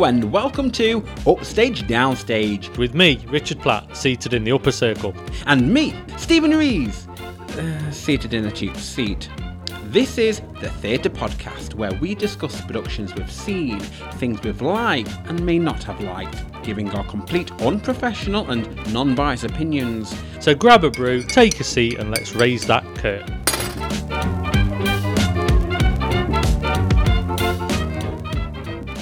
Hello and welcome to Upstage Downstage, with me, Richard Platt, seated in the upper circle. and me, Stephen Rees, uh, seated in a cheap seat. This is the Theatre Podcast, where we discuss productions we've seen, things we've liked and may not have liked, giving our complete unprofessional and non biased opinions. So grab a brew, take a seat, and let's raise that curtain.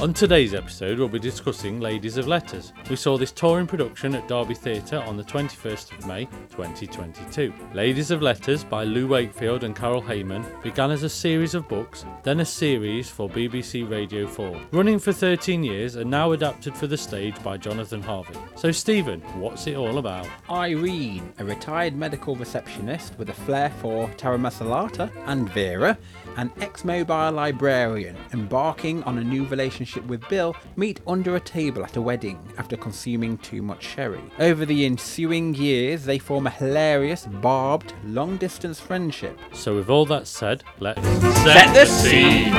On today's episode, we'll be discussing Ladies of Letters. We saw this touring production at Derby Theatre on the 21st of May 2022. Ladies of Letters by Lou Wakefield and Carole Hayman began as a series of books, then a series for BBC Radio 4, running for 13 years and now adapted for the stage by Jonathan Harvey. So, Stephen, what's it all about? Irene, a retired medical receptionist with a flair for taramasalata, and Vera, an ex mobile librarian embarking on a new relationship with Bill, meet under a table at a wedding after consuming too much sherry. Over the ensuing years, they form a hilarious, barbed, long distance friendship. So, with all that said, let's Set the scene!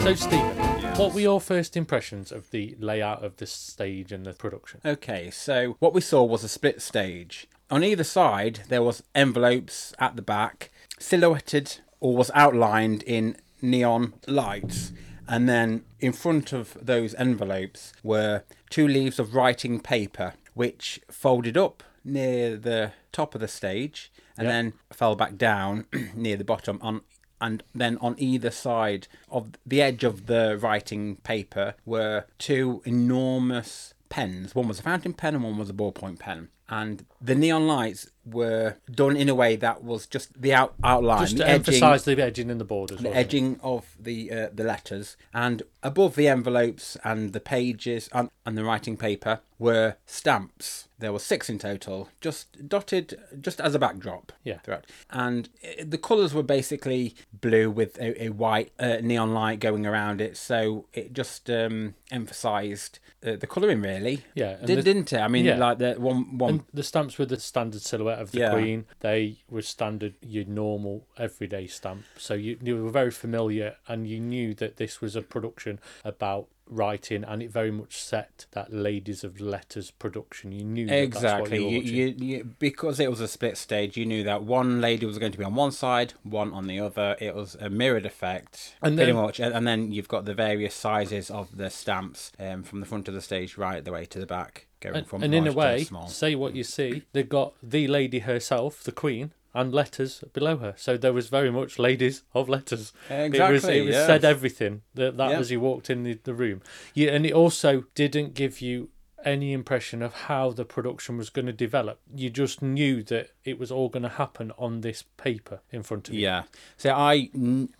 So, Stephen, what were your first impressions of the layout of the stage and the production? Okay, so what we saw was a split stage. On either side, there was envelopes at the back, silhouetted or was outlined in neon lights. And then in front of those envelopes were two leaves of writing paper, which folded up near the top of the stage and Yeah. then fell back down near the bottom on and then on either side of the edge of the writing paper were two enormous pens. One was a fountain pen and one was a ballpoint pen. And the neon lights were done in a way that was just the out, outline, Just the to edging, emphasise the edging and the borders. the wasn't it? edging of the uh, the letters, and above the envelopes and the pages and, and the writing paper were stamps. There were six in total, just dotted just as a backdrop. Yeah. throughout. And uh, the colours were basically blue with a, a white uh, neon light going around it, so it just um, emphasised uh, the colouring really. Yeah, Did, the- didn't it? I mean, yeah. like the one one. And the stamps were the standard silhouette of the Yeah. Queen. They were standard, your normal, everyday stamp. So you, you were very familiar and you knew that this was a production about writing and it very much set that Ladies of Letters production. You knew that Exactly. You, You, you, because it was a split stage, you knew that one lady was going to be on one side, one on the other. It was a mirrored effect, And pretty then- much. And, and then you've got the various sizes of the stamps um, from the front of the stage right the way to the back, going and, from and in a way, say what you see, they've got the lady herself, the Queen, and letters below her. So there was very much ladies of letters. It was, Exactly, it was yes. said everything that, that Yeah. as you walked in the, the room. Yeah, and it also didn't give you any impression of how the production was going to develop. You just knew that it was all going to happen on this paper in front of you. Yeah. So I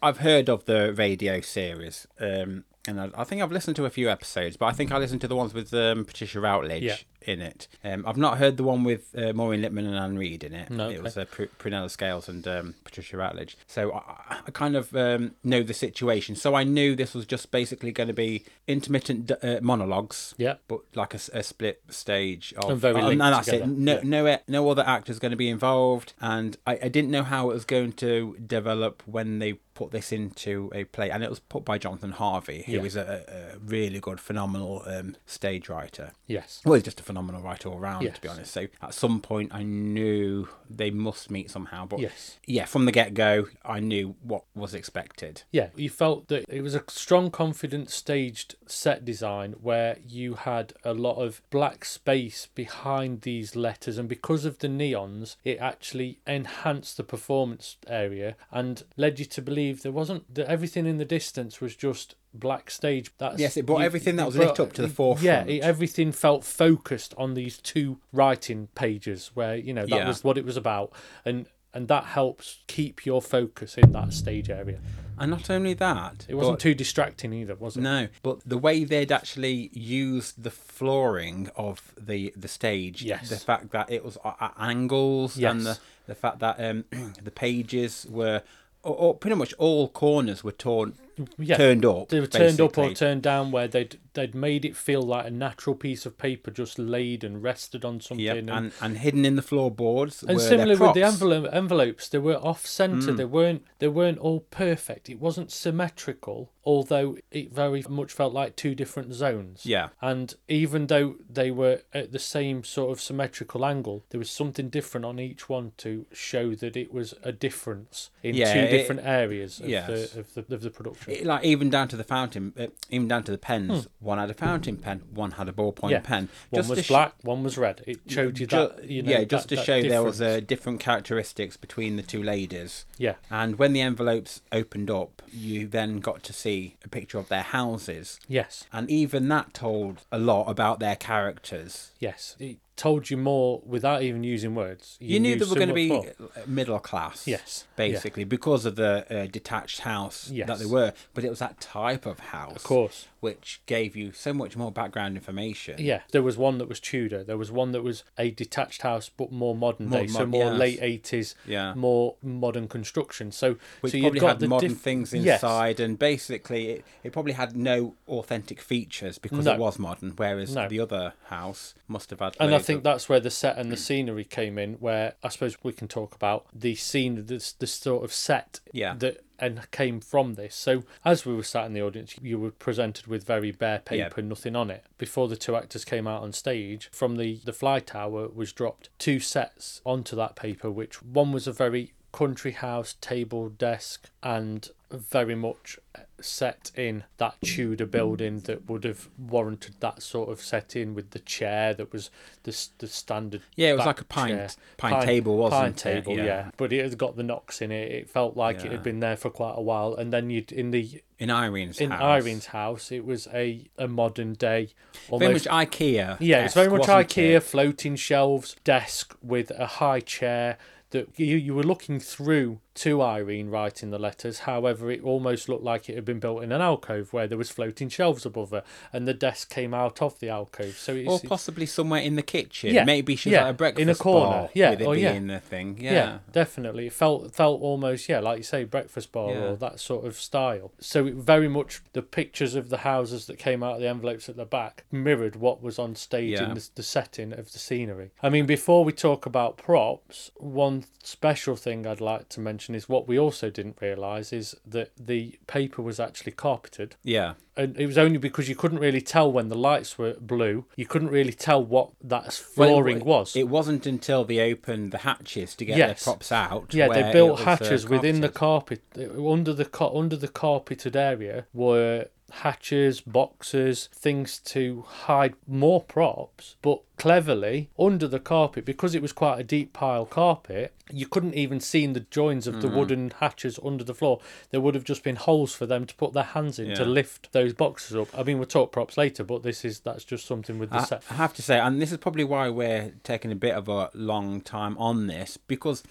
I've heard of the radio series, um, and I, I think I've listened to a few episodes, but I think I listened to the ones with um, Patricia Routledge Yeah. in it. Um, I've not heard the one with uh, Maureen Lipman and Anne Reid in it. No, It was uh, Pr- Prunella Scales and um, Patricia Routledge. So I, I kind of um, know the situation. So I knew this was just basically going to be intermittent d- uh, monologues. Yeah. But like a split stage of And very and that's together. it. No, Yeah. no, no other actors going to be involved, and I, I didn't know how it was going to develop when they put this into a play, and it was put by Jonathan Harvey, who Yeah. is a, a really good, phenomenal um, stage writer. Yes. Well, he's just a phenomenal writer all round, to be honest. So at some point, I knew they must meet somehow. But Yes. yeah, from the get go, I knew what was expected. Yeah, you felt that it was a strong, confident, staged set design where you had a lot of black space behind these letters, and because of the neons, it actually enhanced the performance area and led you to believe there wasn't that everything in the distance was just black stage. That's Yes, it brought you- everything that it was lit up to the Yeah, forefront. it, everything felt focused on these two writing pages where you know that Yeah. was what it was about, and and that helps keep your focus in that stage area. And not only that, It wasn't but- too distracting either, was it? No, but the way they'd actually used the flooring of the the stage, Yes. the fact that it was at at angles, and the Yes. the fact that um the pages were, or pretty much all corners were torn yeah, turned up. they were turned up or turned down where they'd they'd made it feel like a natural piece of paper just laid and rested on something. Yep, and, and, and hidden in the floorboards. and similarly with the envelope, envelopes, they were off Mm. center. They weren't they weren't all perfect. It wasn't symmetrical, although it very much felt like two different zones. Yeah. And even though they were at the same sort of symmetrical angle, there was something different on each one to show that it was a difference in Yeah, two it- different areas of, yes. the, of the of the production. It- like even down to the fountain, uh, even down to the pens. One had a fountain pen, one had a ballpoint Hmm. Yeah. pen. one was sh- black, one was red. It showed you ju- that. You know, yeah, that- just to show there was a different characteristics between the two ladies. Yeah. And when the envelopes opened up, you then got to see a picture of their houses. Yes. And even that told a lot about their characters. Yes. It told you more without even using words. You, knew they were going to be more. middle class. Yes, yeah. Basically, because of the uh, detached house Yes. that they were. But it was that type of house. Of course. Which gave you so much more background information. Yeah, there was one that was Tudor. There was one that was a detached house, but more modern More day, so more yes. late eighties, Yeah. more modern construction. So, Which so probably you've got had the modern diff- things Yes. inside, and basically it, it probably had no authentic features because No. it was modern, whereas No. the other house must have had. And I loads think that's where the set and the mm. scenery came in. Where I suppose we can talk about the scene, the, the sort of set Yeah. that and came from this. So as we were sat in the audience, you were presented with very bare paper, Yeah. nothing on it. Before the two actors came out on stage, from the the fly tower was dropped two sets onto that paper, which one was a very country house table desk and very much uh, set in that Tudor building that would have warranted that sort of setting with the chair that was the the standard. Yeah, it was like a pint- chair. pint table, wasn't pint it? table, yeah. Yeah. But it had got the knocks in it. It felt like it had been there for quite a while. And then you'd in the in Irene's in house. Irene's house, it was a a modern day, very much IKEA. Yeah, it's very much IKEA, It? floating shelves, desk with a high chair. That you you were looking through to Irene writing the letters. However, it almost looked like it had been built in an alcove where there was floating shelves above her, and the desk came out of the alcove. So it's, Or possibly somewhere in the kitchen. Yeah, Maybe she's yeah, at a breakfast in a corner, bar yeah, with it or yeah. being a thing. yeah. Yeah. definitely. It felt felt almost yeah, like you say, breakfast bar Yeah. or that sort of style. So it very much the pictures of the houses that came out of the envelopes at the back mirrored what was on stage Yeah. in the, the setting of the scenery. I mean, before we talk about props, one special thing I'd like to mention is what we also didn't realise is that the paper was actually carpeted Yeah. and it was only because you couldn't really tell when the lights were blue. You couldn't really tell what that Well, it- flooring was. It wasn't until they opened the hatches to get Yes. their props out. Yeah, they built uh, hatches within the carpet. uh, Under the under the carpeted area were hatches, boxes, things to hide more props. But cleverly, under the carpet, because it was quite a deep pile carpet, you couldn't even see in the joins of the Mm-hmm. wooden hatches under the floor. There would have just been holes for them to put their hands in to lift those boxes up. I mean, we'll talk props later, but this is that's just something with the I, set. I have to say, and this is probably why we're taking a bit of a long time on this, because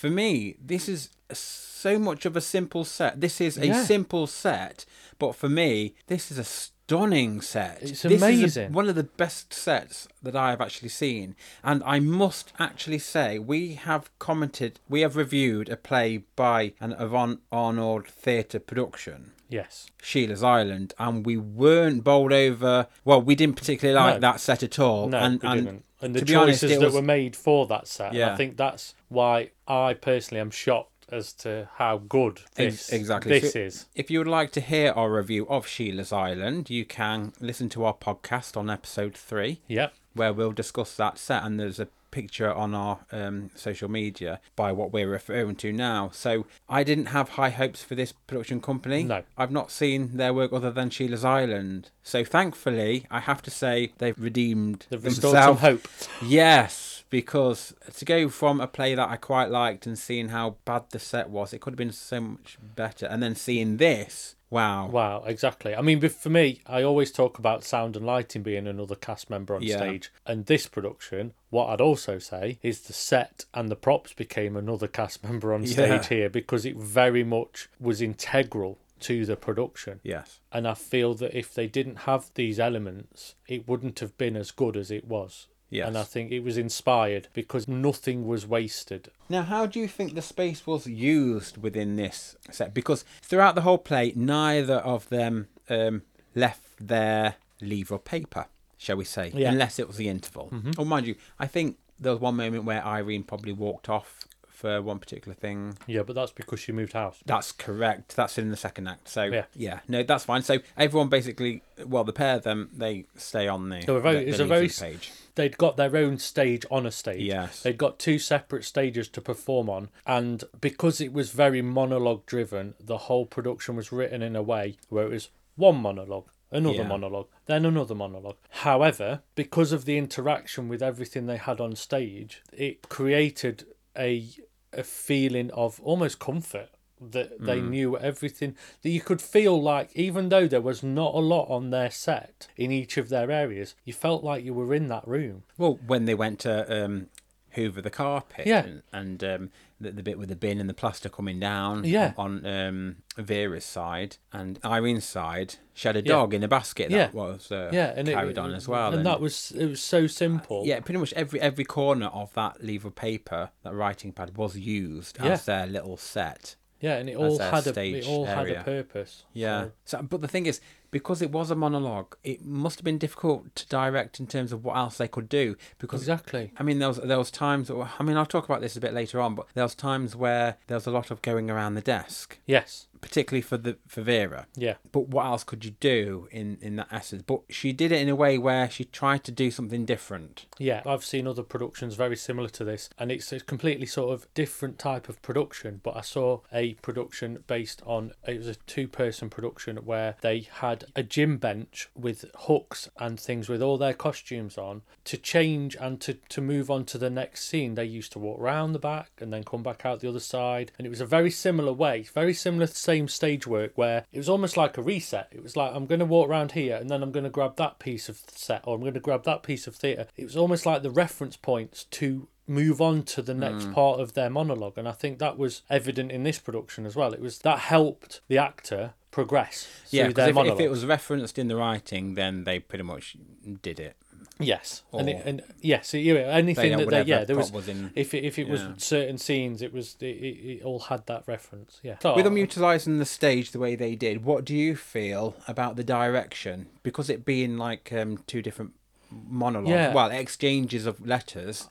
for me, this is so much of a simple set. This is a Yeah. simple set, but for me, this is a stunning set. It's This is a- amazing. one of the best sets that I have actually seen, and I must actually say we have commented, we have reviewed a play by an Yvonne Arnaud theatre production. Yes. Sheila's Island, and we weren't bowled over. Well, we didn't particularly like No. that set at all. No, and, we and didn't. And the be honest, choices that was- were made for that set. And I think that's why I personally am shocked as to how good this exactly. this So- is. If you would like to hear our review of Sheila's Island, you can listen to our podcast on episode three, Yep. where we'll discuss that set. And there's a picture on our um, social media by what we're referring to now. So I didn't have high hopes for this production company. No. I've not seen their work other than Sheila's Island. So thankfully, I have to say they've redeemed They've restored some themselves. hope. Yes, because to go from a play that I quite liked and seeing how bad the set was, it could have been so much better. And then seeing this, wow. Wow, exactly. I mean, for me, I always talk about sound and lighting being another cast member on Yeah. stage. And this production, what I'd also say is the set and the props became another cast member on stage Yeah. here because it very much was integral to the production. Yes. And I feel that if they didn't have these elements, it wouldn't have been as good as it was. Yes. And I think it was inspired because nothing was wasted. Now, how do you think the space was used within this set? Because throughout the whole play, neither of them um, left their lever of paper, shall we say, Yeah. unless it was the interval. Oh, mind you, I think there was one moment where Irene probably walked off for one particular thing. Yeah, but that's because she moved house. That's correct. That's in the second act. So Yeah. yeah, no, that's fine. So everyone basically, well, the pair of them, they stay on the. So a very- the, it's the a very lever s- page. They'd got their own stage on a stage. Yes. They'd got two separate stages to perform on. And because it was very monologue driven, the whole production was written in a way where it was one monologue, another Yeah. monologue, then another monologue. However, because of the interaction with everything they had on stage, it created a a feeling of almost comfort that they Mm. knew everything that you could feel like even though there was not a lot on their set in each of their areas you felt like you were in that room Well, when they went to um, hoover the carpet, Yeah. and, and um, the, the bit with the bin and the plaster coming down, Yeah. on um, Vera's side and Irene's side, she had a Yeah. dog in a basket that Yeah. was uh, yeah and carried it, on as well, and, that was it was so simple yeah, pretty much every every corner of that leaf of paper, that writing pad, was used Yeah. as their little set. Yeah and it all had a it all had a purpose Yeah. So- So, but the thing is, because it was a monologue, it must have been difficult to direct in terms of what else they could do. Because exactly I mean, there was there was times. I mean, I'll talk about this a bit later on, but there was times where there was a lot of going around the desk, yes particularly for the for Vera. yeah But what else could you do in in that essence? But she did it in a way where she tried to do something different. Yeah, I've seen other productions very similar to this, and it's a completely sort of different type of production. But I saw a production based on it was a two-person production where they had a gym bench with hooks and things with all their costumes on to change and to to move on to the next scene. They used to walk round the back and then come back out the other side, and it was a very similar way, very similar same stage work where it was almost like a reset. It was like I'm going to walk around here and then I'm going to grab that piece of set or I'm going to grab that piece of theatre. It was almost like the reference points to move on to the next Hmm. part of their monologue and I think that was evident in this production as well. It was that helped the actor progress yeah if, if it was referenced in the writing, then they pretty much did it. Yes, and, it, and yes, yeah, anything that they, yeah, there was, was in- if it, if it was certain scenes, it was it, it, it all had that reference. Yeah, So, With them utilising the stage the way they did, what do you feel about the direction? Because it being like um, two different monologues, Yeah. well, exchanges of letters.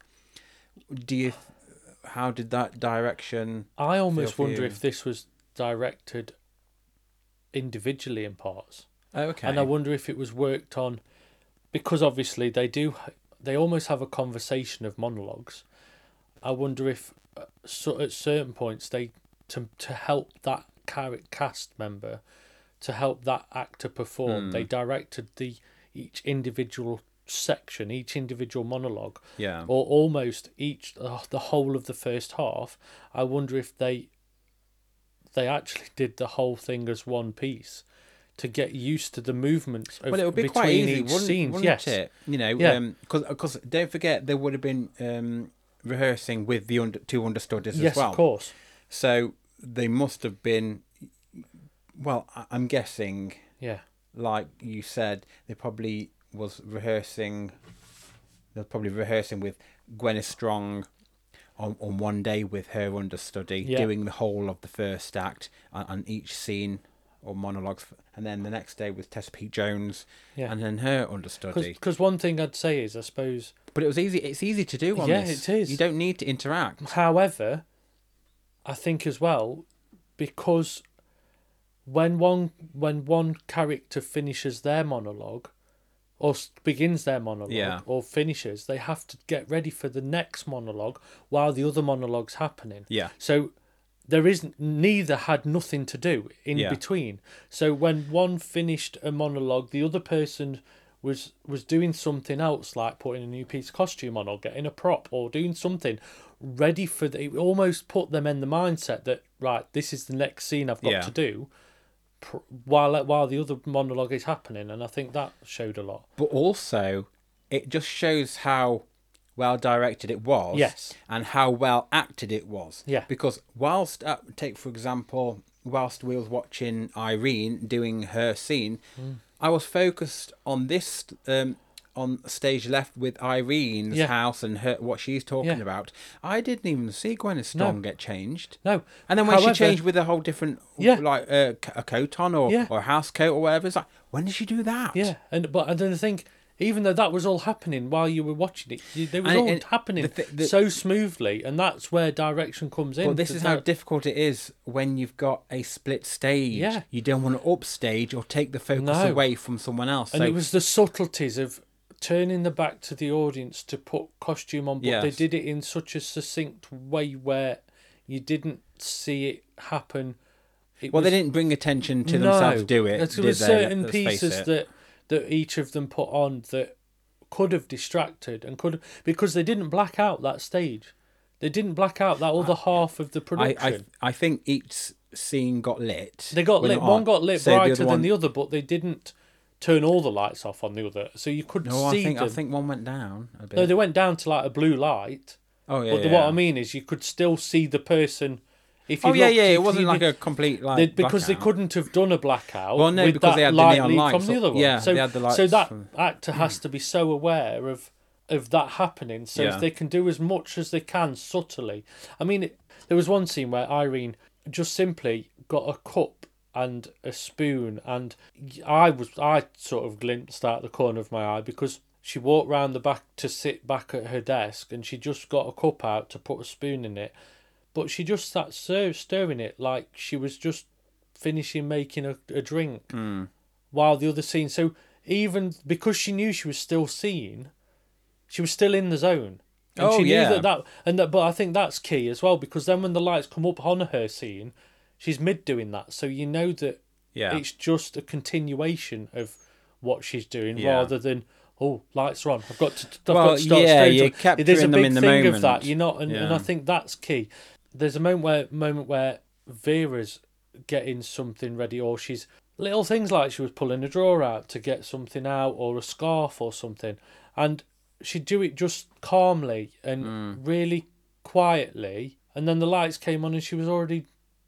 Do you? How did that direction? I almost for wonder you. if this was directed individually in parts. Oh, okay. and I wonder if it was worked on because obviously they do they almost have a conversation of monologues. I wonder if uh, so at certain points they to to help that cast member to help that actor perform they directed the each individual section each individual monologue yeah. or almost each uh, the whole of the first half i wonder if they they actually did the whole thing as one piece to get used to the movements of, well, it would be between quite easy, each wouldn't, scenes wouldn't yes it? You know, Yeah. because don't forget they would have been um, rehearsing with the under, two understudies yes as well. Yes, of course So they must have been. Well, I'm guessing, yeah like you said, they probably was rehearsing. They're probably rehearsing with Gwyneth Strong on, on one day with her understudy, Yeah. doing the whole of the first act on, on each scene or monologues, and then the next day with Tessa Peake-Jones, Yeah. and then her understudy. because one thing i'd say is i suppose But it was easy. It's easy to do on Yeah, this. it is. You don't need to interact. However, I think as well because when one when one character finishes their monologue or begins their monologue Yeah. or finishes, they have to get ready for the next monologue while the other monologue's happening. Yeah. So there is neither had nothing to do in Yeah. between. So when one finished a monologue, the other person was was doing something else, like putting a new piece of costume on or getting a prop or doing something ready for the, it almost put them in the mindset that right, this is the next scene I've got Yeah. to do. pr- While while the other monologue is happening, and I think that showed a lot. But also, it just shows how well directed it was. Yes. And how well acted it was. Yeah. Because whilst, uh, take for example, whilst we was watching Irene doing her scene, Hmm. I was focused on this, um, on stage left with Irene's Yeah. house and her what she's talking Yeah. about, I didn't even see Gwyneth Strong get changed. No. And then when However- she changed with a whole different, Yeah. like uh, a coat on or, Yeah. or a house coat or whatever, it's like, when did she do that? Yeah, and but and then I think even though that was all happening while you were watching it, you, they was And- all and happening the the- so smoothly, and that's where direction comes in. But this is how difficult it is when you've got a split stage. Yeah. You don't want to upstage or take the focus No. away from someone else. and so it was the subtleties of turning the back to the audience to put costume on, but they did it in such a succinct way where you didn't see it happen. It well, was- they didn't bring attention to themselves to do it. There were certain pieces that that each of them put on that could have distracted and could because they didn't black out that stage. They didn't black out that other half of the production. I I think each scene got lit. they got lit. One on. got lit So the brighter other than one- the other, but they didn't turn all the lights off on the other, so you couldn't No, see I think them. I think one went down a bit. No, they went down to like a blue light. oh yeah, but the, what I mean is, you could still see the person. If you Oh yeah, looked, yeah. if It wasn't like a complete like they, because they couldn't have done a blackout. Well, no, with because that they had the neon lights from the other one. Yeah, so, they had the so that from- actor has to be so aware of of that happening. So Yeah. if they can do as much as they can subtly. I mean, it, there was one scene where Irene just simply got a cup and a spoon, and I was I sort of glimpsed out the corner of my eye because. She walked round the back to sit back at her desk, and she just got a cup out to put a spoon in it but she just sat stir- stirring it like she was just finishing making a, a drink Hmm. while the other scene so even because she knew she was still seeing she was still in the zone and Oh, she knew yeah. that, that and that but i think that's key as well because then when the lights come up on her scene she's mid doing that so you know that Yeah. it's just a continuation of what she's doing Yeah. rather than oh lights are on i've got to i've Well, got to start yeah, you're on." capturing there's a them in the thing of that moment. you're not and, and i think that's key there's a moment where moment where vera's getting something ready or she's little things like she was pulling a drawer out to get something out or a scarf or something. And she'd do it just calmly and Mm. really quietly. And then the lights came on and she was already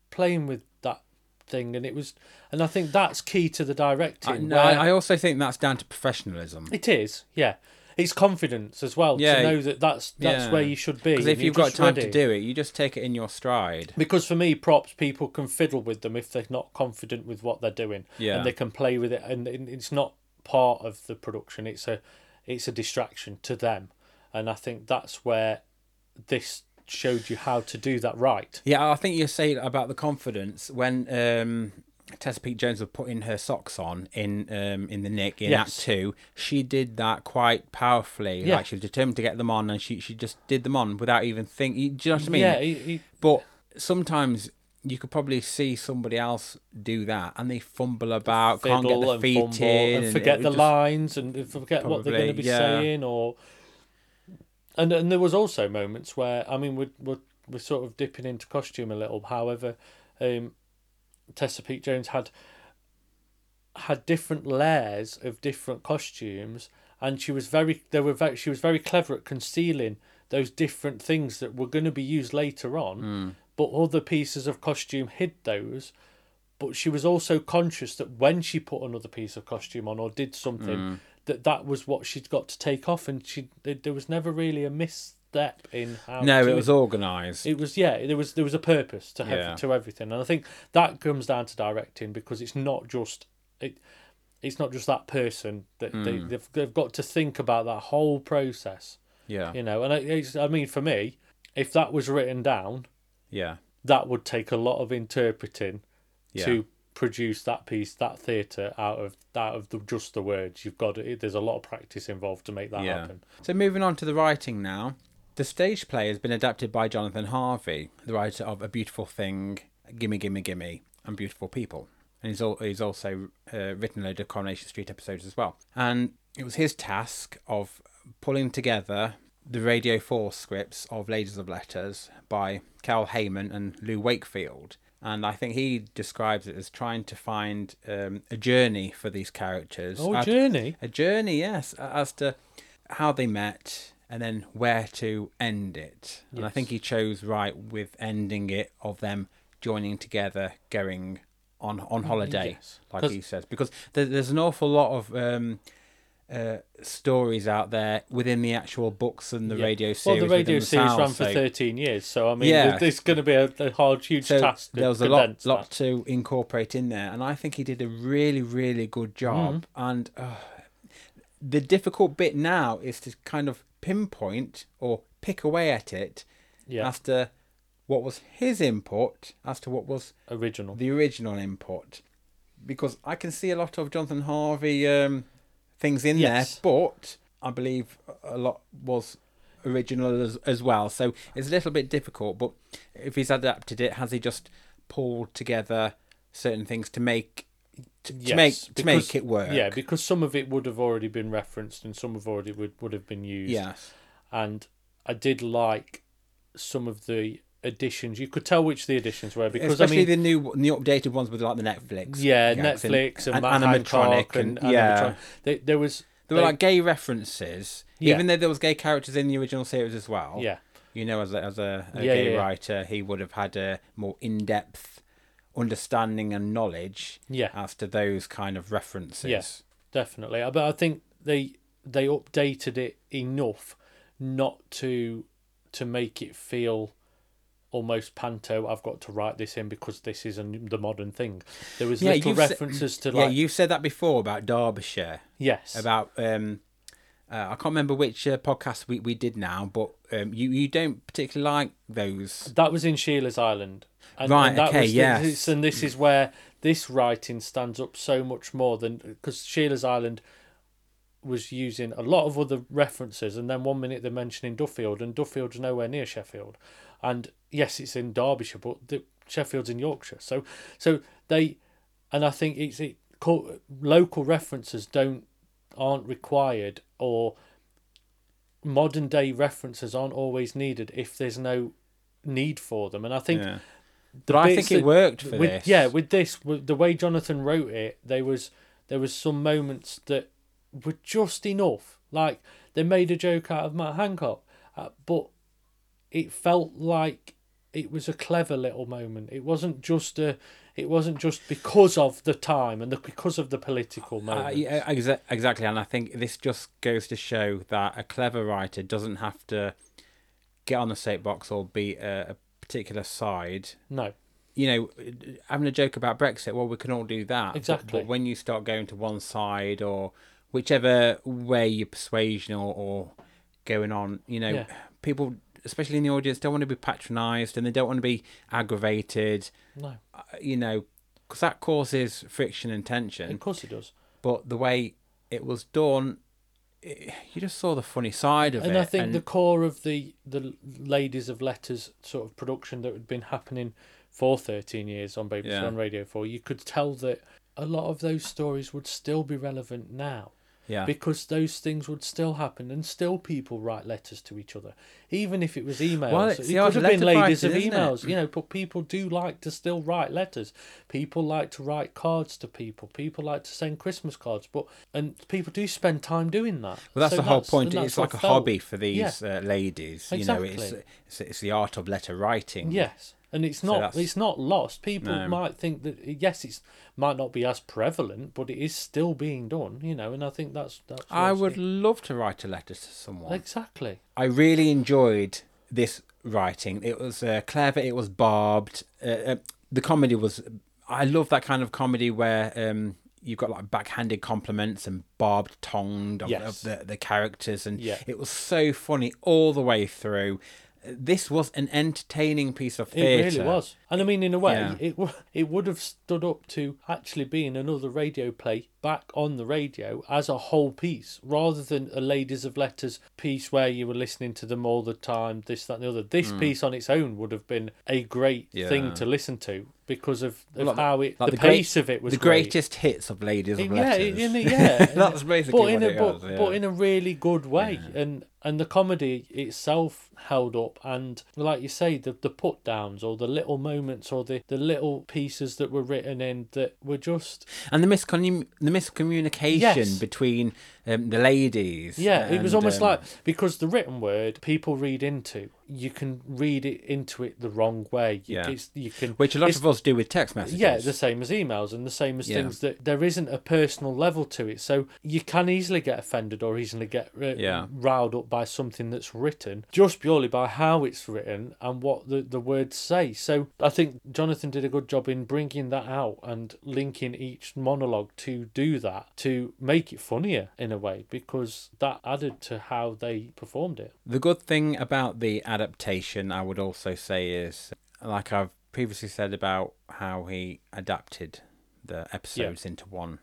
playing with that thing. And it was and i think that's key to the directing I, no, where- I also think that's down to professionalism. it is yeah it's confidence as well Yeah, to know that that's that's yeah. where you should be Because if you've got time to do it, you just take it in your stride. because for me props people can fiddle with them if they're not confident with what they're doing Yeah. and they can play with it and and it's not part of the production it's a it's a distraction to them and i think that's where this showed you how to do that right Yeah, I think you say about the confidence when um, Tessa Peake-Jones was putting her socks on in um, in the Nick in Yes. Act Two. She did that quite powerfully. Yeah. Like she was determined to get them on, and she she just did them on without even thinking. Do you know what I mean? yeah it- it- But sometimes you could probably see somebody else do that, and they fumble about, can't get fiddle the and feet fumble in, and it forget the just- lines and forget what they're going to be yeah. saying or and and there was also moments where I mean we're we're, we're sort of dipping into costume a little however um Tessa Peake-Jones had had different layers of different costumes and she was very they were very she was very clever at concealing those different things that were going to be used later on Hmm. but other pieces of costume hid those but she was also conscious that when she put another piece of costume on or did something Hmm. that that was what she'd got to take off and she there there was never really a misstep in how No, it was organised. it was yeah there was there was a purpose to have, Yeah. to everything and i think that comes down to directing because it's not just it it's not just that person that they, Hmm. they've, they've got to think about that whole process Yeah, you know and it- it's, i mean for me if that was written down yeah, that would take a lot of interpreting yeah. to produce that piece that theatre out of out of the, just the words you've got to, there's a lot of practice involved to make that Yeah. happen So moving on to the writing now. The stage play has been adapted by Jonathan Harvey, the writer of A Beautiful Thing, Gimme Gimme Gimme, and Beautiful People. And he's, al- he's also uh, written a load of Coronation Street episodes as well. And it was his task of pulling together the Radio 4 scripts of Ladies of Letters by Cal Hayman and Lou Wakefield. And I think he describes it as trying to find um, a journey for these characters. oh Uh, journey a journey, yes, as to how they met and then where to end it. And I think he chose right with ending it of them joining together, going on on holiday, Yes. like he says, because there, there's an awful lot of um, uh, stories out there within the actual books and the Yeah. radio series. Well, the radio series ran themselves, for 13 years, so I mean, Yeah. there's going to be a, a hard, huge So task. there was a lot, lot to incorporate in there, and I think he did a really, really good job. Mm-hmm. And uh, the difficult bit now is to kind of pinpoint or pick away at it Yeah, as to what was his input, as to what was original. the original input, because I can see a lot of Jonathan Harvey um, things in Yes. there, but I believe a lot was original as, as well. So it's a little bit difficult. But if he's adapted it, has he just pulled together certain things to make to, to Yes, make to because- make it work? Yeah, because some of it would have already been referenced and some of already would, would have been used. Yes. And I did like some of the additions. You could tell which the additions were because Especially I mean, the new, the updated ones with like the Netflix. yeah, Netflix and, and Hancock animatronic and, and- yeah. animatronic. They, there was There were like gay references, Yeah. even though there was gay characters in the original series as well. yeah, you know, as a, as a, a Yeah, gay yeah. writer, he would have had a more in depth understanding and knowledge yeah. as to those kind of references. Yes. definitely. But I think they they updated it enough not to to make it feel almost panto. I've got to write this in because this is a, the modern thing. There was Yeah, little references to Yeah, like you've said that before about Derbyshire, yes, about um, uh, I can't remember which uh, podcast we, we did now, but um, you you don't particularly like those. that was in Sheila's Island. And, Right, and that okay, was yes. this- and this is where this writing stands up so much more than because Sheila's Island was using a lot of other references, and then one minute they're mentioning Duffield, and Duffield's nowhere near Sheffield, and yes, it's in Derbyshire, but the, Sheffield's in Yorkshire. So, so they, and I think it's it local references don't aren't required or modern day references aren't always needed if there's no need for them, and I think Yeah. But I bits think it worked for with, this. Yeah, with this, with the way Jonathan wrote it, there was there was some moments that were just enough. Like they made a joke out of Matt Hancock, uh, but it felt like it was a clever little moment. It wasn't just a. It wasn't just because of the time and the, because of the political Uh, moment. yeah, exa- exactly, and I think this just goes to show that a clever writer doesn't have to get on the soapbox or be a, a particular side. No, You know, having a joke about Brexit, well, we can all do that. But- Exactly. But, when you start going to one side or whichever way your persuasion or, or going on, you know, Yeah. people, especially in the audience, don't want to be patronised and they don't want to be aggravated. no, uh, You know, because that causes friction and tension of course it does. but the way it was done, it, you just saw the funny side of and it. And I think and the core of the the ladies of letters sort of production that had been happening for 13 years on BBC Yeah. on Radio 4 you could tell that a lot of those stories would still be relevant now yeah, because those things would still happen and still people write letters to each other even if it was emails Well, it could have been ladies of it? emails you know but people do like to still write letters people like to write cards to people people like to send christmas cards but and people do spend time doing that well, that's So the whole point. It's like a felt- hobby for these uh, ladies. You know, it's, Exactly. it's it's the art of letter writing. Yes, and it's not that's- it's not lost. People No. might think that yes, it's might not be as prevalent, but it is still being done. You know, and I think that's that's. I would love to write a letter to someone. exactly. I really enjoyed this writing. It was uh, clever. It was barbed. Uh, uh, the comedy was. I love that kind of comedy where um, you've got like backhanded compliments and barbed tongued of, Yes. of the the characters, and Yeah. it was so funny all the way through. This was an entertaining piece of theatre. It really was, and I mean, in a way, Yeah. it it would have stood up to actually being another radio play back on the radio as a whole piece, rather than a Ladies of Letters piece where you were listening to them all the time, this, that, and the other. This piece on its own would have been a great thing Hmm. To listen to because of, of Like how it, like the, the great- pace of it was the great. greatest hits of Ladies of yeah, Letters. in a, yeah, That's basically but in a it but, yeah. but in a really good way, and and the comedy itself held up and like you say the, the put downs or the little moments or the, the little pieces that were written in that were just And the miscommun- the miscommunication Yes. between um, the ladies. yeah it was almost um, like because the written word people read into you can read it into it the wrong way you, Yeah. it's, you can which a lot of us do with text messages. Yeah, the same as emails and the same as Yeah. things that there isn't a personal level to it. So you can easily get offended or easily get uh, Yeah. riled up by something that's written just purely by how it's written and what the, the words say. So I think Jonathan did a good job in bringing that out and linking each monologue to do that to make it funnier in a way because that added to how they performed it. The good thing about the adaptation, I would also say, is like I've previously said about how he adapted the episodes into one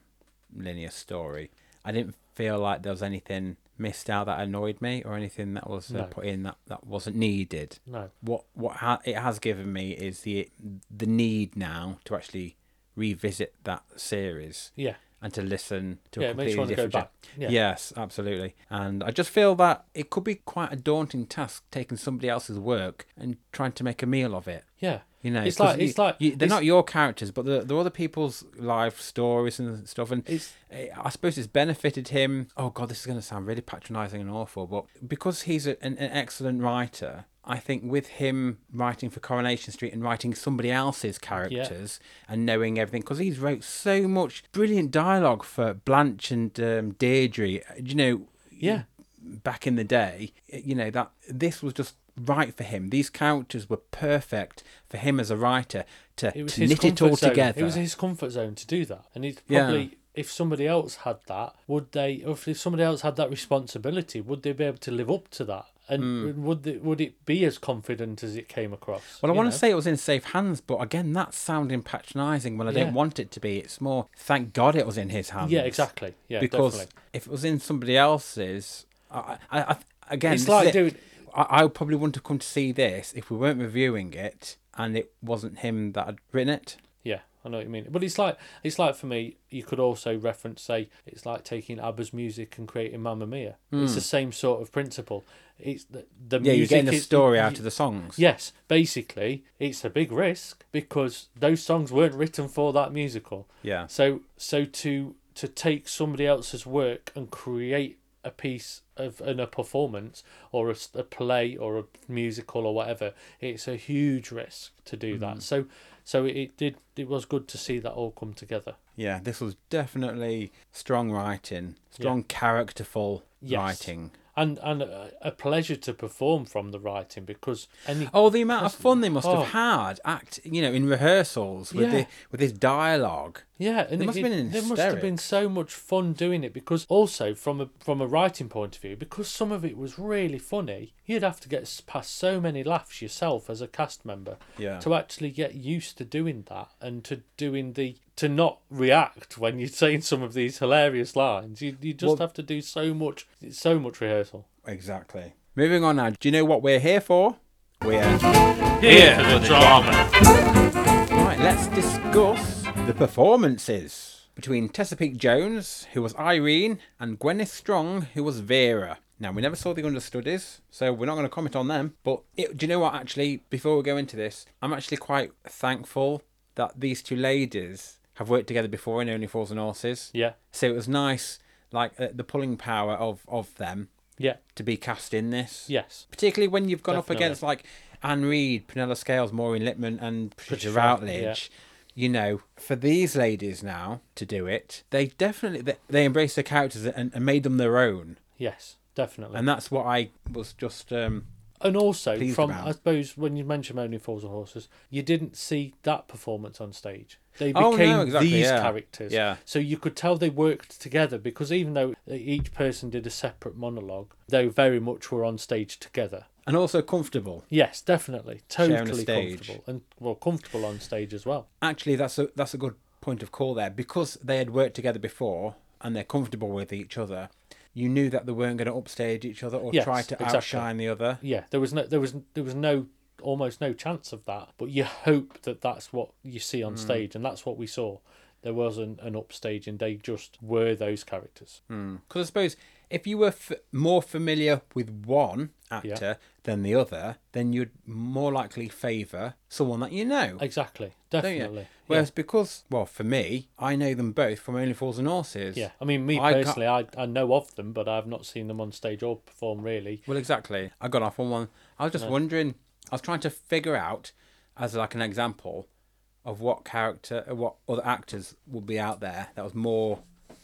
linear story. I didn't feel like there was anything missed out that annoyed me or anything that was uh, No. put in that, that wasn't needed. No. What what ha- it has given me is the the need now to actually revisit that series Yeah. and to listen to Yeah, a completely to go back. Yeah. Yes, absolutely. And I just feel that it could be quite a daunting task taking somebody else's work and trying to make a meal of it. Yeah. You know, it's like- you- it's like- you- they're it's- not your characters, but they're, they're other people's life stories and stuff. And It's I suppose it's benefited him. Oh God, this is going to sound really patronising and awful, but because he's a, an, an excellent writer, I think with him writing for Coronation Street and writing somebody else's characters and knowing everything, because he's wrote so much brilliant dialogue for Blanche and um, Deirdre. You know, Yeah. back in the day, you know that this was just right for him. These characters were perfect for him as a writer to, it to knit it all zone. together. It was his comfort zone to do that, and Yeah. probably if somebody else had that, would they? Or if somebody else had that responsibility, would they be able to live up to that? And hmm. would they, would it be as confident as it came across? Well, I want know? to say it was in safe hands, but again, that's sounding patronising when I Yeah. don't want it to be. It's more, thank God it was in his hands. yeah, exactly. Yeah, because definitely. if it was in somebody else's, I, I, I again, It's like it. doing- I, I probably wouldn't have come to see this if we weren't reviewing it and it wasn't him that had written it. Yeah, I know what you mean. But it's like it's like for me, you could also reference say it's like taking ABBA's music and creating Mamma Mia. It's the same sort of principle. It's the, the Hmm. Yeah, you're music getting a is- story you- out of the songs. Yes, basically, it's a big risk because those songs weren't written for that musical. Yeah. So so to to take somebody else's work and create a piece of and a performance or a play or a musical or whatever, it's a huge risk to do Mm. that. So so it did it was good to see that all come together. Yeah, this was definitely strong writing, strong characterful Yes. writing. And and a, a pleasure to perform from the writing because any Oh, the amount of fun they must Oh. have had act, you know, in rehearsals with Yeah. the with this dialogue. Yeah, and There it, must have been in there must have been so much fun doing it because also from a from a writing point of view, because some of it was really funny, you'd have to get past so many laughs yourself as a cast member Yeah. to actually get used to doing that and to doing the to not react when you're saying some of these hilarious lines. You you just Well- have to do so much so much rehearsal. Exactly. Moving on now. Do you know what we're here for? We're Here for the drama. right. Let's discuss the performances between Tessa Peake-Jones, who was Irene, and Gwyneth Strong, who was Vera. Now we never saw the understudies, so we're not going to comment on them. But it, do you know what? Actually, before we go into this, I'm actually quite thankful that these two ladies have worked together before in Only Fools and Horses. Yeah, So it was nice, like uh, the pulling power of of them yeah, to be cast in this. yes. Particularly when you've gone up against like Anne Reid, Prunella Scales, Maureen Lipman, and Patricia Routledge. You know, for these ladies now to do it, they definitely they, they embraced their characters and, and made them their own, Yes, definitely. and that's what I was just um, And also, pleased from about. I suppose when you mention Only Fools and Horses, you didn't see that performance on stage. They Oh, no, became exactly, these yeah. characters. Yeah. So you could tell they worked together because even though each person did a separate monologue, they very much were on stage together. And also comfortable. Yes, definitely, totally comfortable and well comfortable on stage as well. Actually, that's a that's a good point of call there because they had worked together before and they're comfortable with each other. You knew that they weren't going to upstage each other or Yes, try to exactly. outshine the other. Yeah, there was no, there was, there was no, almost no chance of that. But you hope that that's what you see Hmm. on stage, and that's what we saw. There wasn't an upstage, and they just were those characters. Because I suppose if you were f- more familiar with one actor than the other, then you'd more likely favour someone that you know. Exactly. Definitely. Whereas because, well, for me, I know them both from Only Fools and Horses. Yeah. I mean, me I personally, I, I know of them, but I've not seen them on stage or perform really. Well, exactly. I got off on one. I was just wondering. I was trying to figure out, as like an example, of what character, uh, what other actors would be out there that was more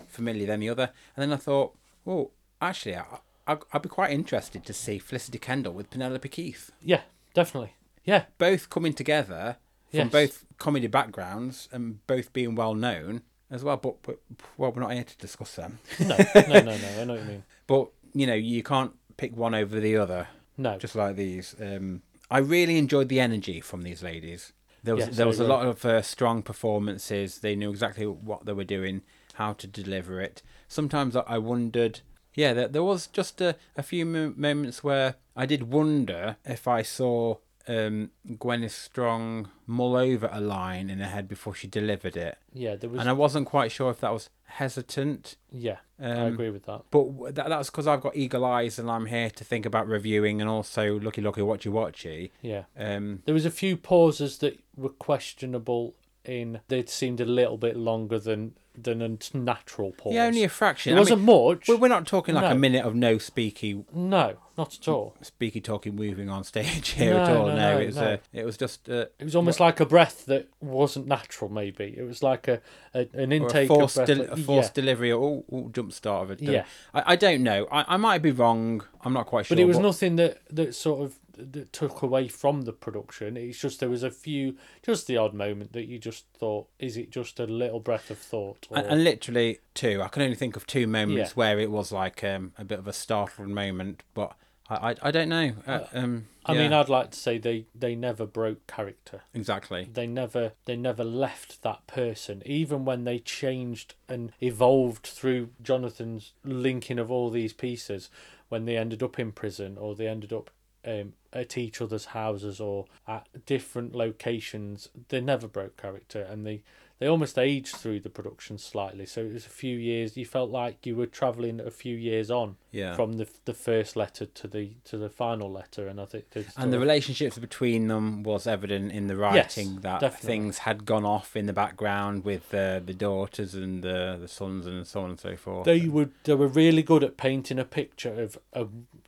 familiar than the other. And then I thought, well, actually, I, I, I'd be quite interested to see Felicity Kendal with Penelope Keith, Yeah, definitely. Yeah. both coming together from Yes. both comedy backgrounds and both being well known as well. But, but well, we're not here to discuss them. No, no, no, no. I know what you mean. But you know, you can't pick one over the other. No. just like these. Um, I really enjoyed the energy from these ladies. There was Yes, there was a lot of uh, strong performances. They knew exactly what they were doing, how to deliver it. Sometimes I- I wondered, yeah, there, there was just a, a few moments where I did wonder if I saw um, Gwyneth Strong mull over a line in her head before she delivered it, Yeah, there was. and I wasn't quite sure if that was hesitant. yeah, I Um, agree with that. But that, that's because I've got eagle eyes and I'm here to think about reviewing and also looky looky watchy watchy. Yeah. Um, There was a few pauses that were questionable in they seemed a little bit longer than than a natural pause. yeah, only a fraction. it I wasn't mean, much. we're, we're not talking like a minute of no speaky, No, not at all. speaky talking moving on stage here at No, all. no, No, no, it was no. Uh, it was just uh, It was almost like a breath that wasn't natural. Maybe it was like a, a an or a intake forced, of breath. del- that- a forced delivery or jump start of it. Yeah. I, I don't know. I, I might be wrong. I'm not quite sure. but it was nothing that that sort of that took away from the production. It's just there was a few, just the odd moment that you just thought, is it just a little breath of thought? Or, And, and literally two. I can only think of two moments Yeah. where it was like um, a bit of a startled moment, but I I, I don't know. Uh, um, I mean, I'd like to say they they never broke character. exactly. they never they never left that person even when they changed and evolved through jonathan's linking of all these pieces when they ended up in prison or they ended up um, Uh, at each other's houses or at different locations they never broke character and they they almost aged through the production slightly. So it was a few years you felt like you were traveling a few years on Yeah. from the the first letter to the to the final letter and i think and the relationships between them was evident in the writing that definitely. things had gone off in the background with uh, the daughters and the the sons and so on and so forth. they would they were really good at painting a picture of a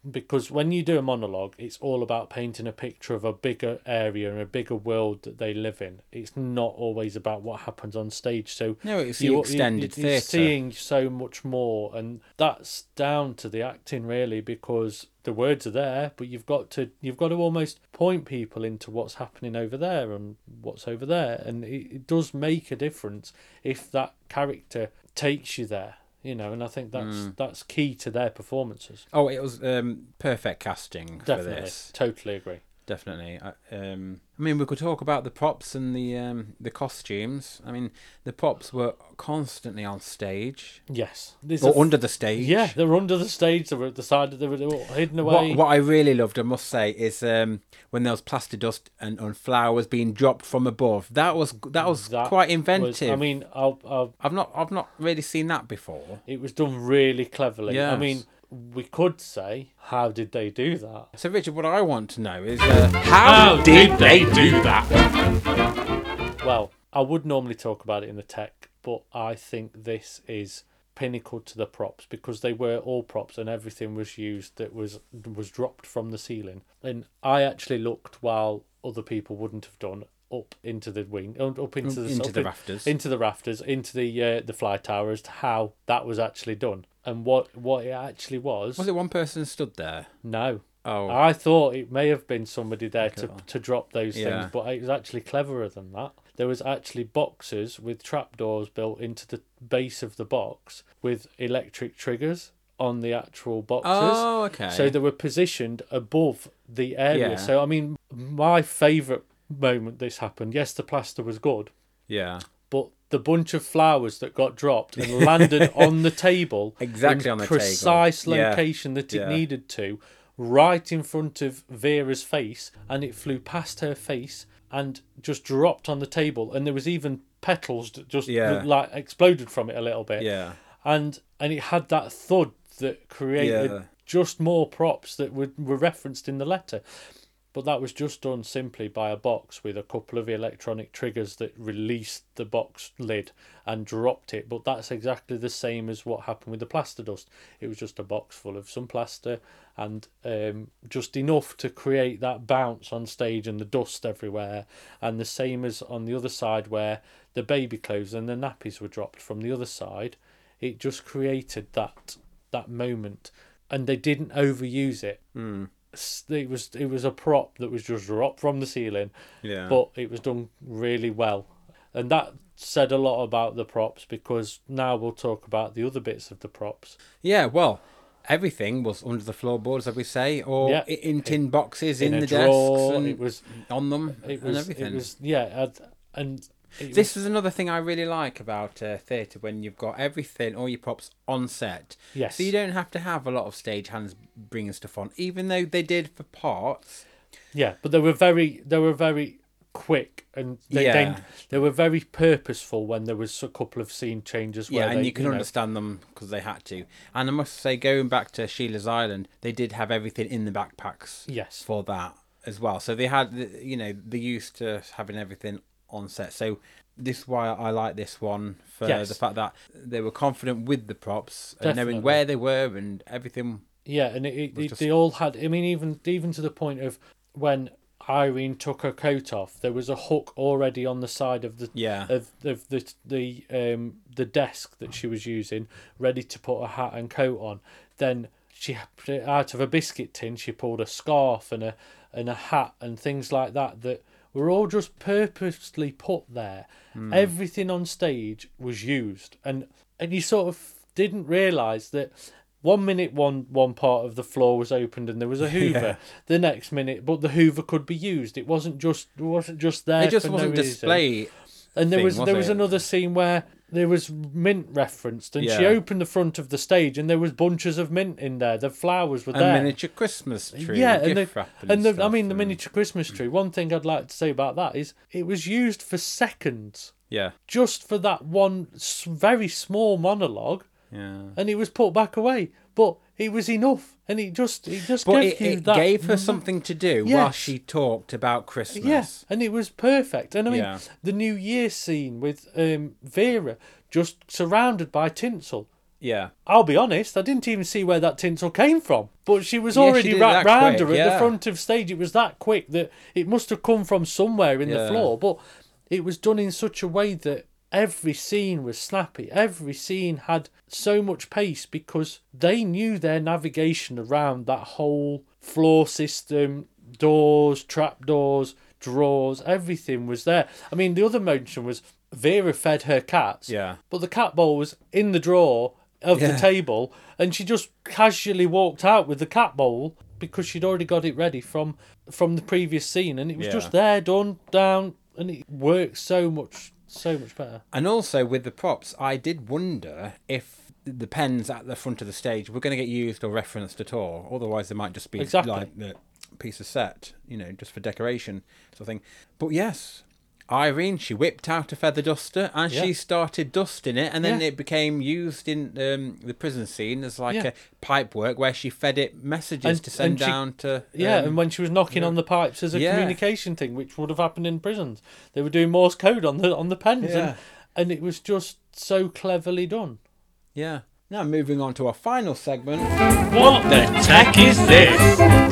because when you do a monologue it's all about painting a picture of a bigger area and a bigger world that they live in it's not always about what happens on stage so no, it's the you- you- extended you're theatre. seeing so much more and that's down to the acting really because the words are there but you've got to you've got to almost point people into what's happening over there and what's over there and it, it does make a difference if that character takes you there you know and i think that's Mm. that's key to their performances Oh, it was um, perfect casting for definitely this. totally agree Definitely. I, um, I mean, we could talk about the props and the um, the costumes. I mean, the props were constantly on stage yes or under the stage. yeah they were under the stage they were at the side they were, they were hidden away What, what I really loved, I must say, is um, when there was plaster dust and, and flowers being dropped from above. That was that was That quite was- inventive. i mean I'll I've not I've not really seen that before. It was done really cleverly. I mean, we could say, how did they do that? So, Richard, what I want to know is uh, How did they do that? Well, I would normally talk about it in the tech, but I think this is pinnacle to the props because they were all props and everything was used that was was dropped from the ceiling. And I actually looked while other people wouldn't have done up into the wing, up into the into up the in- rafters. into the rafters, into the uh, the fly tower as to how that was actually done and what what it actually was. Was it one person stood there? No, Oh, I thought it may have been somebody there to, Okay. to drop those Yeah. things, but it was actually cleverer than that. There was actually boxes with trapdoors built into the base of the box with electric triggers on the actual boxes. oh, okay. So they were positioned above the area. Yeah. So I mean, my favourite moment this happened. Yes, the plaster was good, yeah, but the bunch of flowers that got dropped and landed on the table Exactly on the table. precise Yeah. location that it Yeah. needed to right in front of Vera's face and it flew past her face and just dropped on the table and there was even petals that just Yeah. like exploded from it a little bit yeah, and and it had that thud that created Yeah. just more props that were, were referenced in the letter. But that was just done simply by a box with a couple of electronic triggers that released the box lid and dropped it. But that's exactly the same as what happened with the plaster dust. It was just a box full of some plaster and um, just enough to create that bounce on stage and the dust everywhere. And the same as on the other side where the baby clothes and the nappies were dropped from the other side. It just created that that moment, and they didn't overuse it s- it was it was a prop that was just dropped from the ceiling, Yeah. but it was done really well, and that said a lot about the props because now we'll talk about the other bits of the props. Yeah, well, everything was under the floorboards, as we say, or Yeah. in tin boxes in, a the drawer, desks and it was on them it and was everything. it was yeah, and it This is another thing I really like about uh, theatre when you've got everything, all your props on set. Yes. So you don't have to have a lot of stage hands bringing stuff on, even though they did for parts. Yeah, but they were very they were very quick and they they, Yeah. they were very purposeful when there was a couple of scene changes. Where Yeah, and they, you can know, understand them because they had to. And I must say, going back to Sheila's Island, they did have everything in the backpacks Yes. for that as well. So they had, the- you know, they used to having everything on set. So this is why I like this one for Yes. the fact that they were confident with the props and knowing where they were and everything. Yeah, and it, it, just- they all had. I mean, even even to the point of when Irene took her coat off, there was a hook already on the side of the Yeah. of, of the the um the desk that she was using, ready to put a hat and coat on. Then she out of a biscuit tin, she pulled a scarf and a and a hat and things like that that were all just purposely put there. Hmm. Everything on stage was used, and and you sort of didn't realise that one minute one one part of the floor was opened and there was a Hoover. Yeah. The next minute, but the Hoover could be used. It wasn't just it wasn't just there. It just wasn't no display. And there thing, was was there was another scene where there was mint referenced, and she opened the front of the stage, and there was bunches of mint in there. The flowers were there. A there. miniature Christmas tree. yeah, and the, wrap and the, I mean the and- miniature Christmas tree. One thing I'd like to say about that is it was used for seconds, Yeah. just for that one very small monologue, Yeah. and it was put back away. But it was enough, and it just it just But gave it, it that gave her something to do while she talked about Christmas. Yes, and it was perfect. And I mean, Yeah. the New Year scene with um, Vera just surrounded by tinsel. Yeah. I'll be honest, I didn't even see where that tinsel came from. But she was Yeah, already wrapped round quick, her at the front of stage. It was that quick that it must have come from somewhere in the floor. But it was done in such a way that every scene was snappy. Every scene had so much pace because they knew their navigation around that whole floor system, doors, trapdoors, drawers, everything was there. I mean, the other mention was Vera fed her cats. Yeah. But the cat bowl was in the drawer of the table, and she just casually walked out with the cat bowl because she'd already got it ready from from the previous scene, and it was Yeah. just there, done, down, and it worked so much, so much better. And also with the props, I did wonder if the pens at the front of the stage were going to get used or referenced at all. Otherwise, they might just be Exactly. like the piece of set, you know, just for decoration sort of thing. But yes, Irene, she whipped out a feather duster and Yeah. she started dusting it, and then Yeah. it became used in um, the prison scene as like Yeah. a pipe work where she fed it messages And- to send she- down to. Yeah, um, and when she was knocking on the pipes as a Yeah. communication thing, which would have happened in prisons, they were doing Morse code on the on the pens, Yeah. and, and it was just so cleverly done. yeah. Now moving on to our final segment. What the tack is this?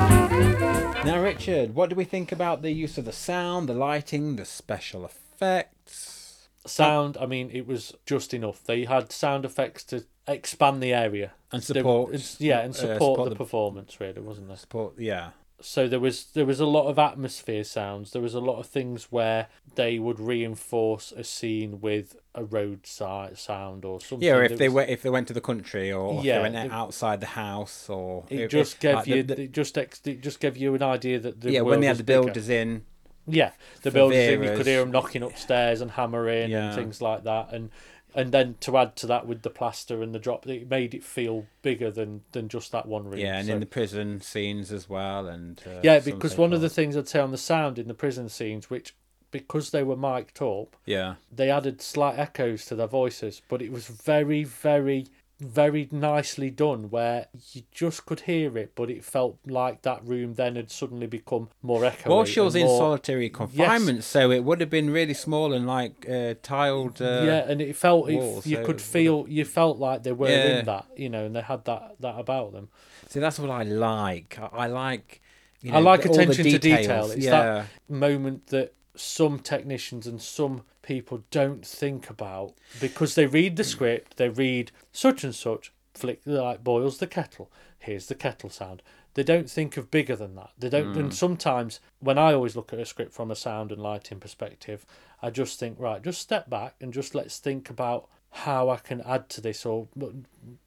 Now, Richard, what do we think about the use of the sound, the lighting, the special effects? Sound, I mean, it was just enough. They had sound effects to expand the area And support, yeah, and uh, support, support the, the- performance, really, wasn't there? support. Yeah, So there was there was a lot of atmosphere sounds. There was a lot of things where they would reinforce a scene with a roadside sound or something. yeah. Or if they was- went, if they went to the country, or Yeah, they went it- outside the house, or it just gave like, you the- the- it just ex, it just gave you an idea that the yeah, when they had the bigger. builders in. Yeah, the builders in, you could hear them knocking upstairs and hammering Yeah. and things like that, and and then to add to that with the plaster and the drop, it made it feel bigger than than just that one room. Yeah, and So- in the prison scenes as well, and uh, yeah, because one of the things I'd say on the sound in the prison scenes, which because they were mic'd up, yeah, they added slight echoes to their voices, but it was very, very very nicely done where you just could hear it, but it felt like that room then had suddenly become more echoey. Well, she was in more- solitary confinement, so it would have been really small and like uh, tiled. Uh, yeah, and it felt walls, you so could feel you felt like they were Yeah. in that, you know, and they had that that about them. See, that's what I like. I, like. You I like attention to detail. It's yeah. that moment that some technicians and some people don't think about because they read the script, they read such and such, flick like boils the kettle. Here's the kettle sound. They don't think of bigger than that. They don't. And mm. sometimes when I always look at a script from a sound and lighting perspective, I just think right, just step back and just let's think about how I can add to this or but,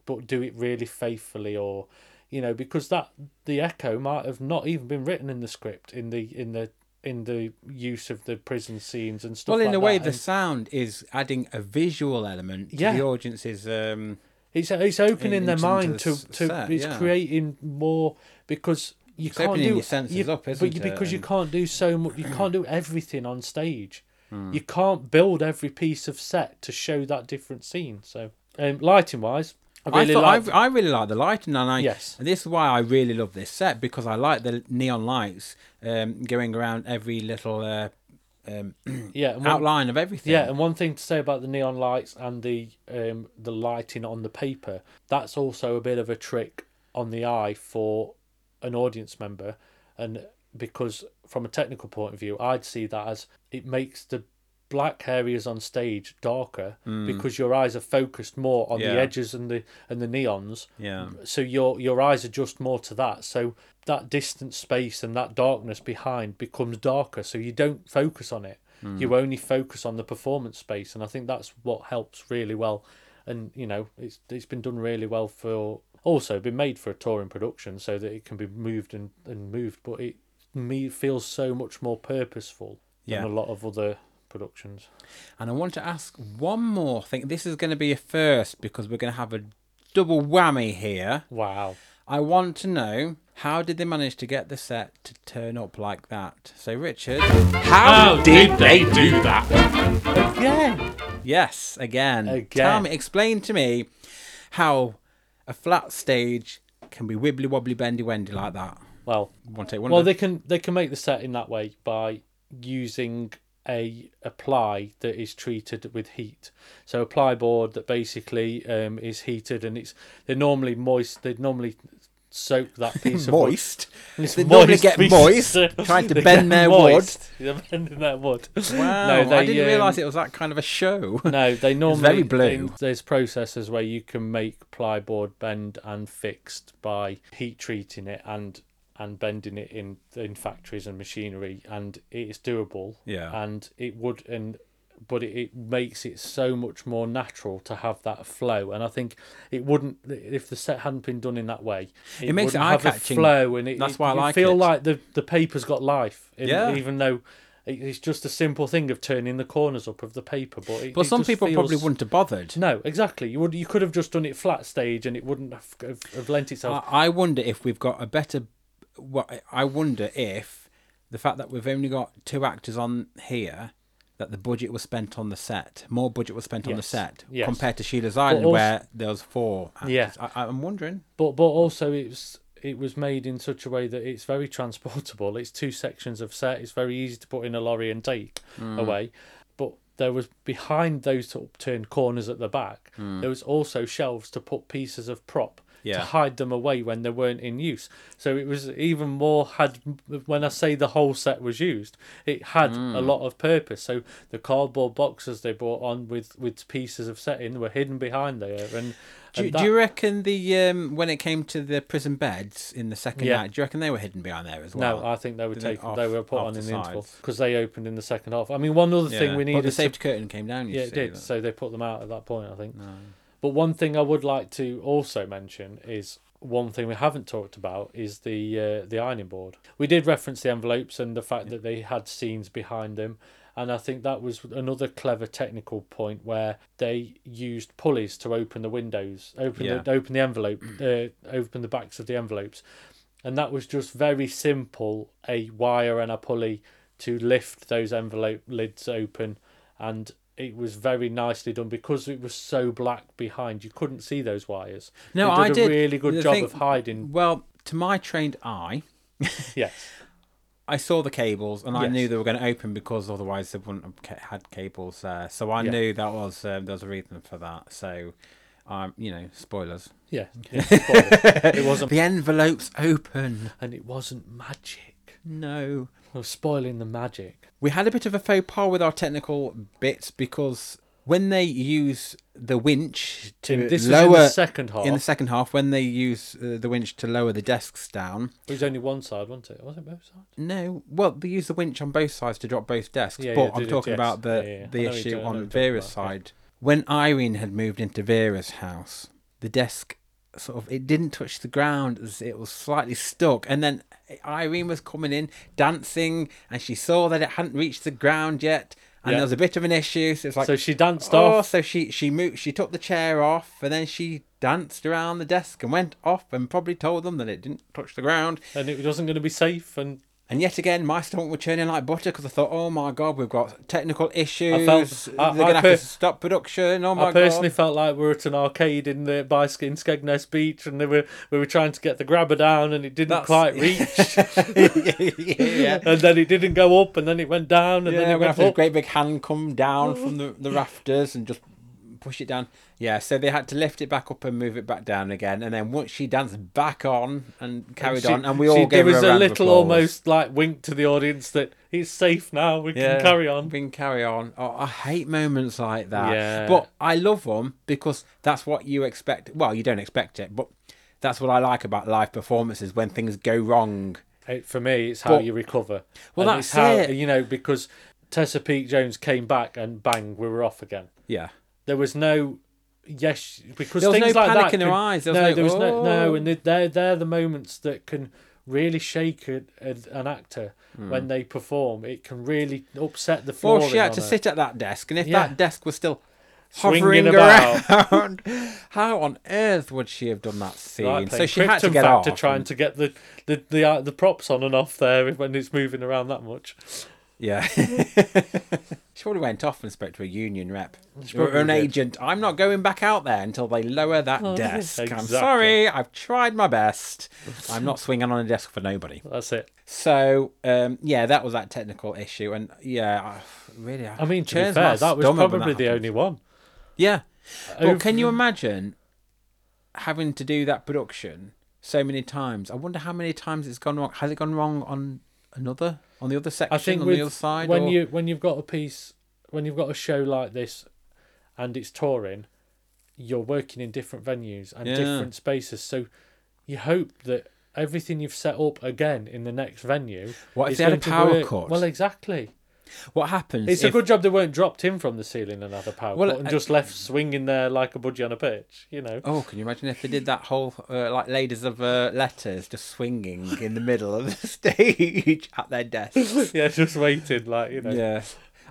but do it really faithfully or you know because that the echo might have not even been written in the script in the in the in the use of the prison scenes and stuff Well, in like a way, that. the And sound is adding a visual element to Yeah. the audience's. Um, it's it's opening in- their mind the to to set, it's yeah. creating more because you It's can't opening do your senses you- up, isn't you, it? because you can't do so much you can't do everything on stage Hmm. you can't build every piece of set to show that different scene so um, lighting wise I I really like I, I really like the lighting, and I Yes. and this is why I really love this set because I like the neon lights um, going around every little uh, um, yeah one- outline of everything. Yeah, and one thing to say about the neon lights and the um, the lighting on the paper, that's also a bit of a trick on the eye for an audience member, and because from a technical point of view, I'd see that as it makes the black areas on stage darker because your eyes are focused more on Mm. Yeah. the edges and the and the neons yeah. so your your eyes adjust more to that so that distant space and that darkness behind becomes darker so you don't focus on it you only focus on the performance space and i think that's what helps really well and you know it's it's been done really well for also been made for a touring production so that it can be moved and, and moved but it me feels so much more purposeful Yeah. than a lot of other productions And I want to ask one more thing. This is going to be a first because we're going to have a double whammy here. wow I want to know how did they manage to get the set to turn up like that? So, Richard, how did they do that again yes, again, Again. tell me, explain to me how a flat stage can be wibbly wobbly bendy wendy like that. well one take one? Well, they can they can make the set in that way by using a a ply that is treated with heat. So a ply board that basically um, is heated and it's they're normally moist. They normally soak that piece of wood. moist. They normally get piece- moist, trying to bend their moist. They're bending their wood. Wow, No, they, I didn't um, realise it was that kind of a show. No, they normally very blue. they- there's processes where you can make plyboard bend and fixed by heat treating it and and bending it in in factories and machinery, and it's doable. Yeah. and it would and but it, it makes it so much more natural to have that flow and i think it wouldn't if the set hadn't been done in that way it, makes it have a eye-catching. flow and it, That's it- why I like feel it. like the the paper's got life in- Yeah. even though it's just a simple thing of turning the corners up of the paper but it, But some people probably wouldn't have bothered. no exactly you would you could have just done it flat stage and it wouldn't have, have, have lent itself I I wonder if we've got a better. What I wonder if the fact that we've only got two actors on here, that the budget was spent on the set, more budget was spent on the set yes. compared to Sheila's Island, also- where there was four. Actors. Yeah. I, I'm wondering. But but also it's it was made in such a way that it's very transportable. It's two sections of set. It's very easy to put in a lorry and take Hmm. away. But there was behind those upturned corners at the back. There was also shelves to put pieces of prop. Yeah. to hide them away when they weren't in use. So it was even more had when I say the whole set was used, it had Hmm. a lot of purpose. So the cardboard boxes they brought on with with pieces of setting were hidden behind there and. Do, and do you reckon the um, when it came to the prison beds in the second Yeah. do you reckon they were hidden behind there as well? No, I think they were Did they taken. off- they were put on in the interval because they opened in the second half. I mean, one other thing we But needed. the to- safety curtain came down. You yeah, it did. that- So they put them out at that point, I think. But one thing I would like to also mention is one thing we haven't talked about is the uh, the ironing board. We did reference the envelopes and the fact that they had scenes behind them. And I think that was another clever technical point where they used pulleys to open the windows, open Yeah. the open the envelope, uh, open the backs of the envelopes, and that was just very simple a wire and a pulley to lift those envelope lids open and it was very nicely done because it was so black behind. You couldn't see those wires. No, They I a did. really good The job thing- of hiding. Well, to my trained eye, Yes. I saw the cables and I knew they were going to open because otherwise they wouldn't have had cables there. So I Yeah. knew that was um, there was a reason for that. So, um, you know, spoilers. Yeah. yeah spoilers. it wasn't, The envelope's open. and it wasn't magic. No. I was spoiling the magic. We had a bit of a faux pas with our technical bits because when they use the winch to In- this lower was in the second half. in the second half, when they use uh, the winch to lower the desks down, It was only one side, wasn't it? Was it both sides? no, well, they use the winch on both sides to drop both desks. Yeah, but yeah, I'm did talking yes. about the Yeah, yeah, yeah. the I know what issue you're- I know on you're Vera's about, yeah. side. When Irene had moved into Vera's house, the desk sort of it didn't touch the ground as it was slightly stuck and then Irene was coming in dancing and she saw that it hadn't reached the ground yet and Yeah. there was a bit of an issue so it's like so she danced oh off. so she she moved she took the chair off and then she danced around the desk and went off and probably told them that it didn't touch the ground and it wasn't going to be safe. And and yet again, my stomach was churning like butter because I thought, oh my god, we've got technical issues. felt- I- They're going to per- have to stop production. Oh my god. I personally god. felt like we were at an arcade in the by in Skegness Beach, and they were we were trying to get the grabber down, and it didn't That's- quite reach. yeah. and then it didn't go up, and then it went down, and Yeah, then it we're going to went have a great big hand come down from the, the rafters and just push it down. Yeah, so they had to lift it back up and move it back down again. And then once she danced back on and carried She- on, and we all there gave was her a, a round of little almost like wink to the audience that it's safe now. We Yeah, can carry on. We can carry on. Oh, I hate moments like that. Yeah. But I love them because that's what you expect. Well, you don't expect it, but that's what I like about live performances when things go wrong. It, for me, it's how But- you recover. Well, And that's how, it. You know, because Tessa Peake Jones came back and bang, we were off again. Yeah. There was no yes because There was things no like panic that in her can- eyes. There was no, no, there was no no, "Oh." and they- they're they're the moments that can really shake a, a, an actor when they perform. It can really upset the floor. Well, she had to sit at that desk, and if Yeah. that desk was still hovering about. around, how on earth would she have done that scene? Right, so she had to get off. trying and- to get the the the, uh, the props on and off there when it's moving around that much. Yeah. she probably went off and spoke to a union rep or an did. agent. I'm not going back out there until they lower that Oh, desk. I'm sorry. I've tried my best. I'm not swinging on a desk for nobody. That's it. So, um, yeah, that was that technical issue. And yeah, I, really. I mean, to be fair, that was probably the happens. only one. Yeah. But Over- can you imagine having to do that production so many times? I wonder how many times it's gone wrong. Has it gone wrong on another, on the other section, I think on with, the other side? when or- you when you've got a piece when you've got a show like this and it's touring, you're working in different venues and Yeah. different spaces. So you hope that everything you've set up again in the next venue. What if is they had a power cut? Well, exactly. What happens? It's if, a good job they weren't dropped in from the ceiling another had power Well, cut and I- just left swinging there like a budgie on a pitch. You know. Oh, can you imagine if they did that whole uh, like ladies of uh, letters just swinging in the middle of the stage at their desk? yeah, just waiting like you know. Yeah.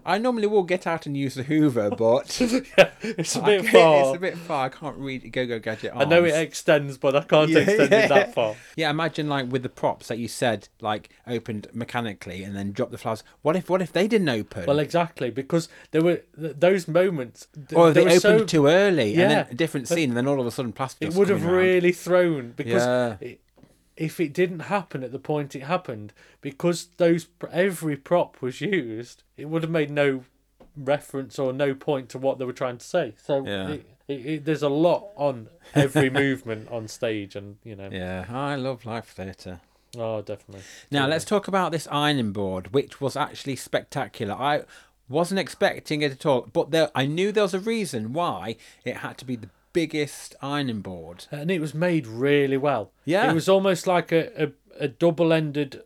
I normally will get out and use the Hoover, but Yeah, it's a bit far. It's a bit far. I can't read Go Go Gadget. I know it extends, but I can't Yeah, extend yeah. it that far. Yeah, imagine like with the props that you said, like opened mechanically and then dropped the flowers. What if what if they didn't open? Well, exactly, because there were th- those moments. or they they opened so, too early and then a different scene, and then all of a sudden plastic. It would have really thrown because it, if it didn't happen at the point it happened, because those every prop was used, it would have made no reference or no point to what they were trying to say. So Yeah. it, it, it, there's a lot on every movement on stage, and you know, Yeah, I love live theatre. oh, definitely. Now let's talk about this ironing board, which was actually spectacular. I wasn't expecting it at all, but there, I knew there was a reason why it had to be the biggest ironing board. and it was made really well. Yeah. it was almost like a, a, a double-ended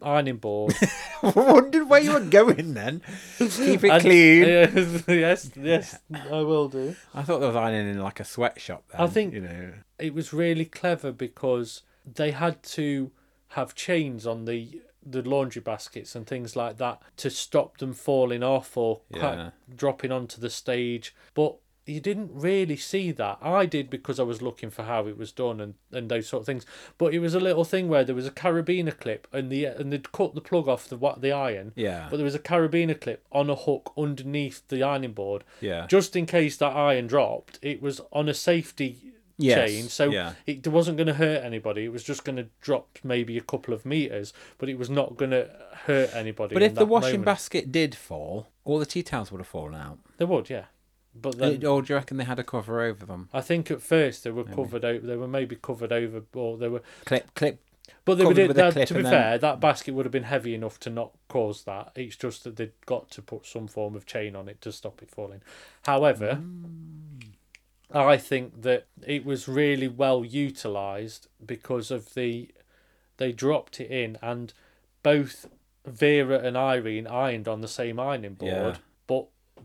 ironing board. I wondered where you were going then. Keep it And- clean. yes, yes, I will do. I thought there was ironing in like a sweatshop. Then, I think- you know. It was really clever because they had to have chains on the the laundry baskets and things like that to stop them falling off or Yeah. dropping onto the stage. But you didn't really see that. I did because I was looking for how it was done and, and those sort of things. But it was a little thing where there was a carabiner clip and the and they'd cut the plug off the what the iron. Yeah. But there was a carabiner clip on a hook underneath the ironing board. Yeah. Just in case that iron dropped, it was on a safety Yes, chain, so yeah. it wasn't going to hurt anybody. It was just going to drop maybe a couple of meters, but it was not going to hurt anybody. But if the washing moment. basket did fall, all the tea towels would have fallen out. they would, yeah. But then or do you reckon they had a cover over them? I think at first they were covered over. They were maybe covered over, or they were. Clip, clip. But they would. That, to be then- fair, that basket would have been heavy enough to not cause that. It's just that they'd got to put some form of chain on it to stop it falling. However, mm. I think that it was really well utilized because of the they dropped it in and both Vera and Irene ironed on the same ironing board, Yeah.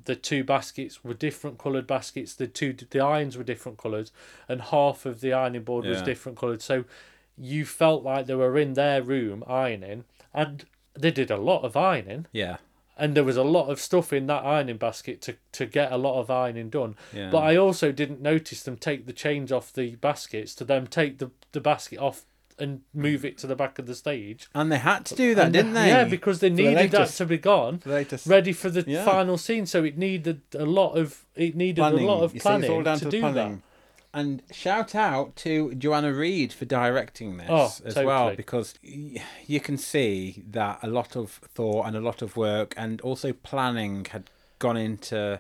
The two baskets were different coloured baskets. The two the irons were different colours, and half of the ironing board was different coloured. So you felt like they were in their room ironing, and they did a lot of ironing Yeah. and there was a lot of stuff in that ironing basket to, to get a lot of ironing done. Yeah. But I also didn't notice them take the chains off the baskets to them take the, the basket off and move it to the back of the stage. And they had to do that, And didn't they? Yeah, because they the needed that latest- to be gone, the latest ready for the Yeah. final scene. So it needed a lot of it needed planning. a lot of You see, it's all planning down to, to do planning. And shout out to Joanna Read for directing this Oh, as well, totally. because y- you can see that a lot of thought and a lot of work and also planning had gone into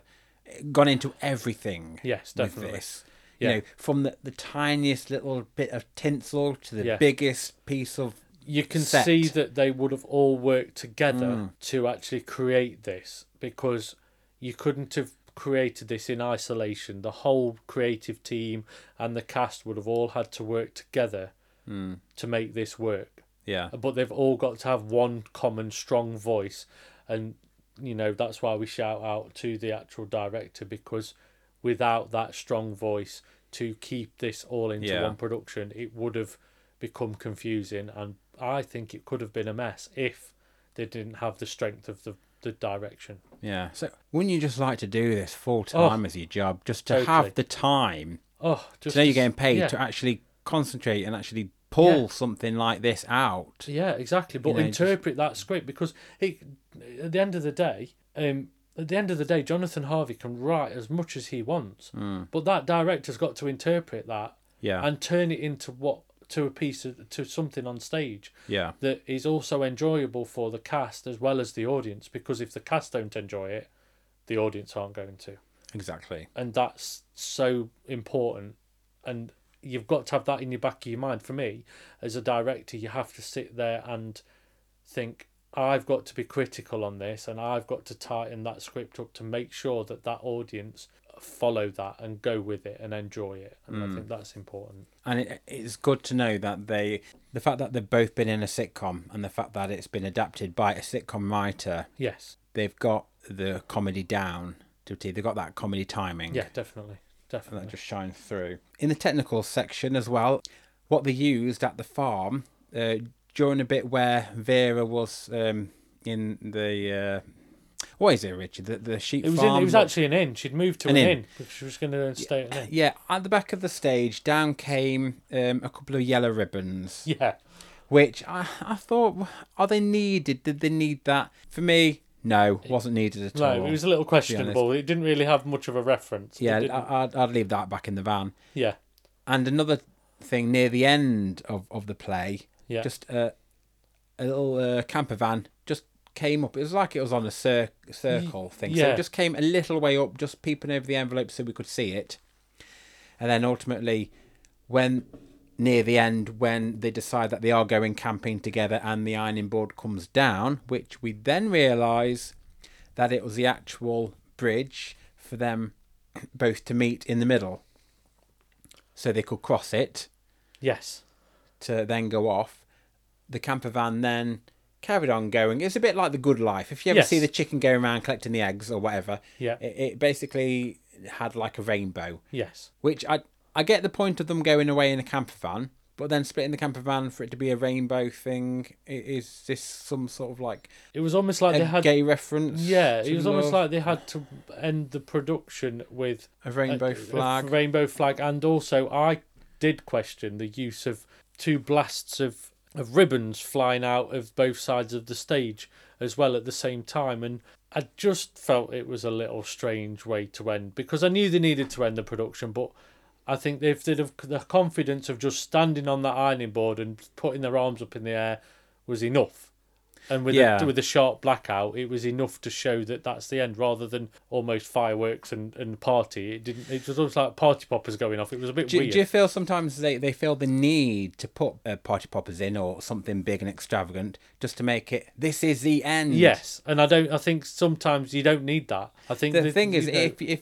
gone into everything. Yes, with definitely. this. Yeah. You know, from the, the tiniest little bit of tinsel to the Yeah. biggest piece of. You can set. see that they would have all worked together Mm. to actually create this because you couldn't have created this in isolation. The whole creative team and the cast would have all had to work together Mm. to make this work. yeah. But they've all got to have one common strong voice, and you know that's why we shout out to the actual director because without that strong voice to keep this all into Yeah. one production, it would have become confusing, and I think it could have been a mess if they didn't have the strength of the the direction. Yeah. So wouldn't you just like to do this full time as your job, just to Totally. have the time Oh, just to know you're getting paid yeah. to actually concentrate and actually pull Yeah. something like this out. Yeah, exactly. But know, just- interpret that script because it, at the end of the day, um, at the end of the day, Jonathan Harvey can write as much as he wants, hmm. but that director's got to interpret that Yeah. and turn it into what to a piece of to something on stage yeah. that is also enjoyable for the cast as well as the audience. Because if the cast don't enjoy it, the audience aren't going to, Exactly. and that's so important. And you've got to have that in your back of your mind. For me, as a director, you have to sit there and think, I've got to be critical on this, and I've got to tighten that script up to make sure that that audience follow that and go with it and enjoy it. And I think that's important. And it, it's good to know that they, the fact that they've both been in a sitcom and the fact that it's been adapted by a sitcom writer, Yes. they've got the comedy down to T. They've got that comedy timing. Yeah, definitely. And Definitely. that just shines through. In the technical section as well, what they used at the farm uh, during a bit where Vera was um, in the. Uh, what is it, Richard? The, the sheep It was farm? in, it was actually an inn. She'd moved to An an, inn. inn. because She was going to stay at an inn. Yeah, at the back of the stage, down came um, a couple of yellow ribbons, Yeah. which I, I thought, are they needed? Did they need that? For me, no, wasn't needed at all. No, it was a little questionable. It didn't really have much of a reference. Yeah, I'd, I'd leave that back in the van. yeah. And another thing near the end of, of the play, Yeah. just a, a little uh, camper van just came up. It was like it was on a cir- circle thing. So it just came a little way up, just peeping over the envelope so we could see it. And then ultimately, when near the end, when they decide that they are going camping together and the ironing board comes down, which we then realise that it was the actual bridge for them both to meet in the middle. So they could cross it Yes. to then go off. The camper van then carried on going. It's a bit like the good life. If you ever Yes. see the chicken going around collecting the eggs or whatever, Yeah. it, it basically had like a rainbow. Yes. Which I I get the point of them going away in a camper van, But then splitting the camper van for it to be a rainbow thing is this some sort of like It was almost like a they had. gay reference? Yeah, it was almost like they had to end the production with a rainbow a- a flag. rainbow flag, and also I did question the use of two blasts of of ribbons flying out of both sides of the stage as well at the same time, and I just felt it was a little strange way to end because I knew they needed to end the production, but. I think if they'd have the confidence of just standing on that ironing board and putting their arms up in the air was enough, and with Yeah. a, with a sharp blackout, it was enough to show that that's the end, rather than almost fireworks and, and party. It didn't. It was almost like party poppers going off. It was a bit Do, weird. do you feel sometimes they, they feel the need to put uh, party poppers in or something big and extravagant just to make it this is the end? yes, and I don't. I think sometimes you don't need that. I think The that, thing is, know- if if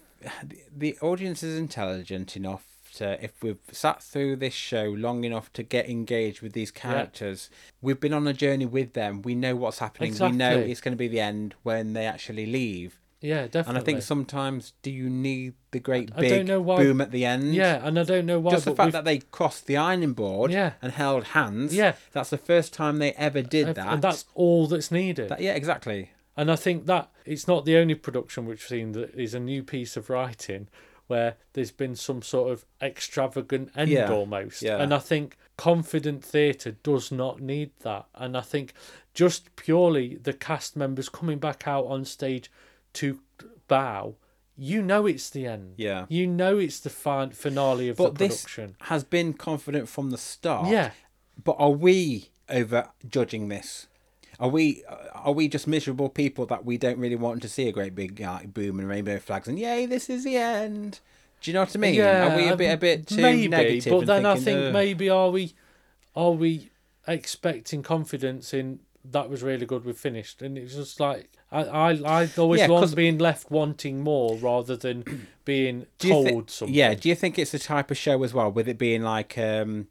the audience is intelligent enough to, if we've sat through this show long enough to get engaged with these characters, we've been on a journey with them. We know what's happening. We know it's going to be the end when they actually leave. yeah, definitely. And I think sometimes, do you need the great I don't big know why- boom at the end? Yeah, and I don't know why. Just the fact we've- that they crossed the ironing board Yeah. and held hands. Yeah. That's the first time they ever did that. and that's all that's needed. That- yeah, exactly. And I think that it's not the only production which we've seen that is a new piece of writing where there's been some sort of extravagant end Yeah, almost. yeah. And I think confident theatre does not need that. And I think just purely the cast members coming back out on stage to bow, you know it's the end. Yeah. You know it's the fin- finale of But the this production. has been confident from the start. Yeah. But are we over judging this? Are we are we just miserable people that we don't really want to see a great big like, boom and rainbow flags and yay this is the end? Do you know what I mean? are we a bit a bit too maybe, negative? but then I think "Ugh." maybe are we are we expecting confidence in that was really good we finished and it's just like I I I always Yeah, want 'cause- being left wanting more rather than being told thi- something. Yeah, do you think it's the type of show as well, with it being like um,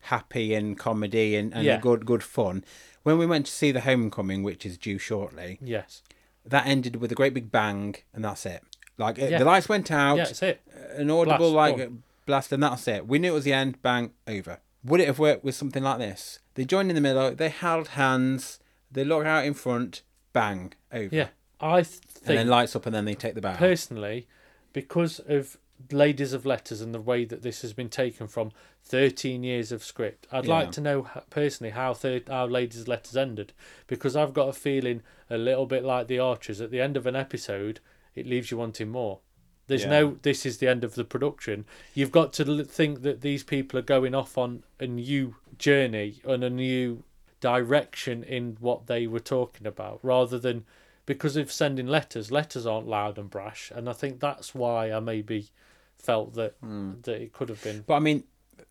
happy and comedy and, and Yeah. good good fun? When we went to see the Homecoming, which is due shortly, Yes. that ended with a great big bang, and that's it. Like uh, Yeah. the lights went out, Yeah, that's it. an audible Blast, like blast, and that's it. We knew it was the end. Bang, over. Would it have worked with something like this? They joined in the middle. They held hands. They looked out in front. Bang, over. Yeah. I th- And then think lights up, and then they take the bow. personally because of ladies of letters and the way that this has been taken from 13 years of script. I'd Yeah. like to know personally how thir- how ladies of letters ended because i've got a feeling a little bit like the archers. At the end of an episode it leaves you wanting more. There's Yeah. no this is the end of the production. You've got to think that these people are going off on a new journey and a new direction in what they were talking about rather than because of sending letters letters aren't loud and brash. And i think that's why i maybe felt that hmm. that it could have been But I mean,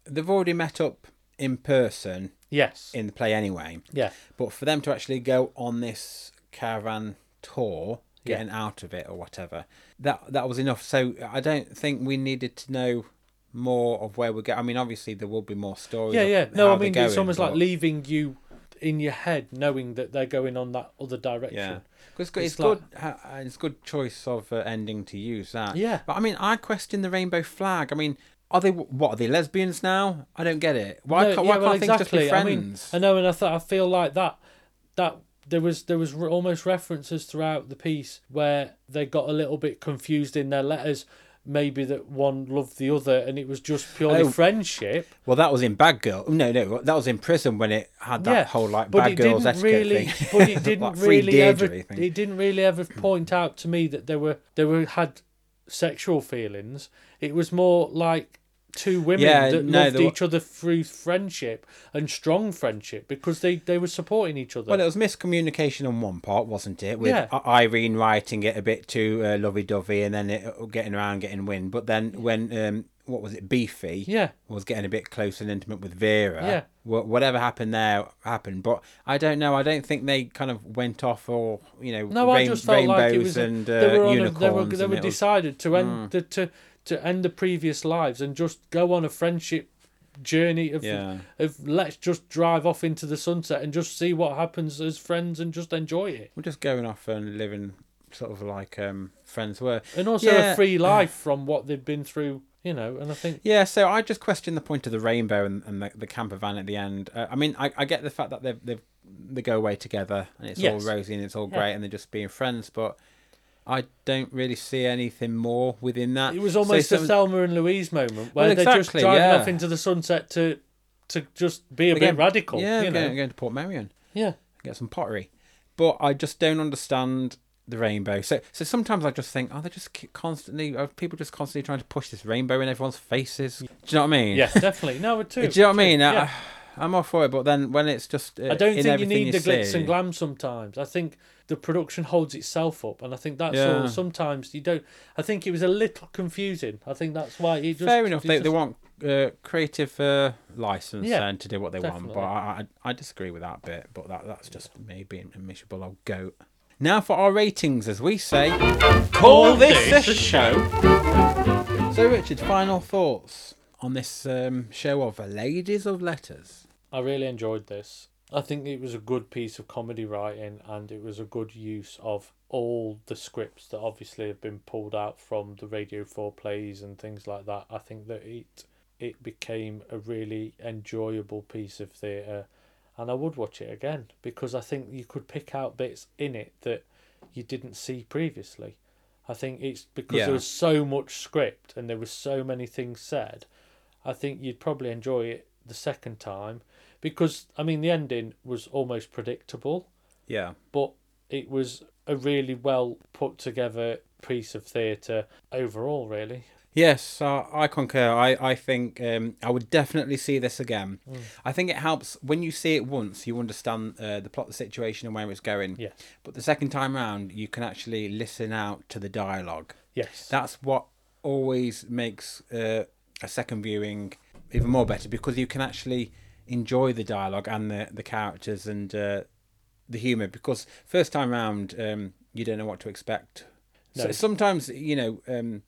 they've already met up in person yes in the play anyway. yeah But for them to actually go on this caravan tour, getting out of it or whatever, that that was enough. So I don't think we needed to know more of where we're going. I mean, obviously there will be more stories. yeah yeah no i mean it's going, almost like leaving you in your head knowing that they're going on that other direction Yeah, because it's, It's good. It's good choice of uh, ending to use that. Yeah. but I mean, I question the rainbow flag. I mean, are they what are they lesbians now? I don't get it. Why No, can't, yeah, why well, can't things just be exactly. I mean, friends? I know, and I thought I feel like that that there was there was almost references throughout the piece where they got a little bit confused in their letters. Maybe that one loved the other, and it was just purely Oh. friendship. Well, that was in Bad Girl. No, no, that was in prison when it had that yeah, whole like Bad Girls didn't etiquette really, thing. but it didn't Like really ever. thing. It didn't really ever point out to me that there were there were had sexual feelings. It was more like two women Yeah, that no, loved each other through friendship and strong friendship because they they were supporting each other. Well, it was miscommunication on one part, wasn't it? With Yeah. Irene writing it a bit too uh, lovey-dovey, and then it uh, getting around, getting wind. But then when um, what was it, Beefy? Yeah. was getting a bit close and intimate with Vera. Yeah. whatever happened there happened. But I don't know. I don't think they kind of went off or you know No, rain- rainbows like it was a- and uh, they were on a, unicorns. they were they were it was- decided to end the, to to end the previous lives and just go on a friendship journey of Yeah. of let's just drive off into the sunset and just see what happens as friends and just enjoy it. We're just going off and living sort of like um, friends were. And also Yeah. a free life from what they've been through You know, and I think Yeah, so I just question the point of the rainbow and, and the, the camper van at the end. Uh, I mean, I, I get the fact that they've, they've they go away together and it's Yes. all rosy and it's all Yeah. great and they're just being friends, but I don't really see anything more within that. it was So almost a some- Thelma and Louise moment where Well, they're just exactly, driving yeah. off into the sunset to to just be a Again, bit radical. Yeah, you know? going, going to Portmeirion, yeah. get some pottery, but I just don't understand the rainbow. So so sometimes I just think, oh, they're just constantly, are people just constantly trying to push this rainbow in everyone's faces? Do you know what I mean? Yeah, definitely. No, we're too. Do you know what I mean? Yeah. I, I'm all for it, but then when it's just, uh, I don't in think you need the glitz see- and glam sometimes. I think the production holds itself up, and I think that's Yeah. all. Sometimes you don't. I think it was a little confusing. I think that's why it just. Fair enough. They, just- they want uh, creative uh, license Yeah, and to do what they want, but I, I I disagree with that bit. But that that's just me being a miserable old goat. Now for our ratings, as we say, call this a show. So Richard, final thoughts on this um, show of Ladies of Letters. I really enjoyed this. I think it was a good piece of comedy writing, and it was a good use of all the scripts that obviously have been pulled out from the Radio Four plays and things like that. I think that it it became a really enjoyable piece of theatre, and I would watch it again because I think you could pick out bits in it that you didn't see previously. I think it's because Yeah. there was so much script and there was so many things said. I think you'd probably enjoy it the second time because I mean the ending was almost predictable, Yeah. but it was a really well put together piece of theatre overall. Really, Yes, uh, I concur. I, I think um, I would definitely see this again. Mm. I think it helps when you see it once, you understand uh, the plot, the situation, and where it's going. yes, But the second time round, you can actually listen out to the dialogue. yes, That's what always makes uh, a second viewing even more better because you can actually enjoy the dialogue and the, the characters and uh, the humour. Because first time round, um, you don't know what to expect. So sometimes, you know, um,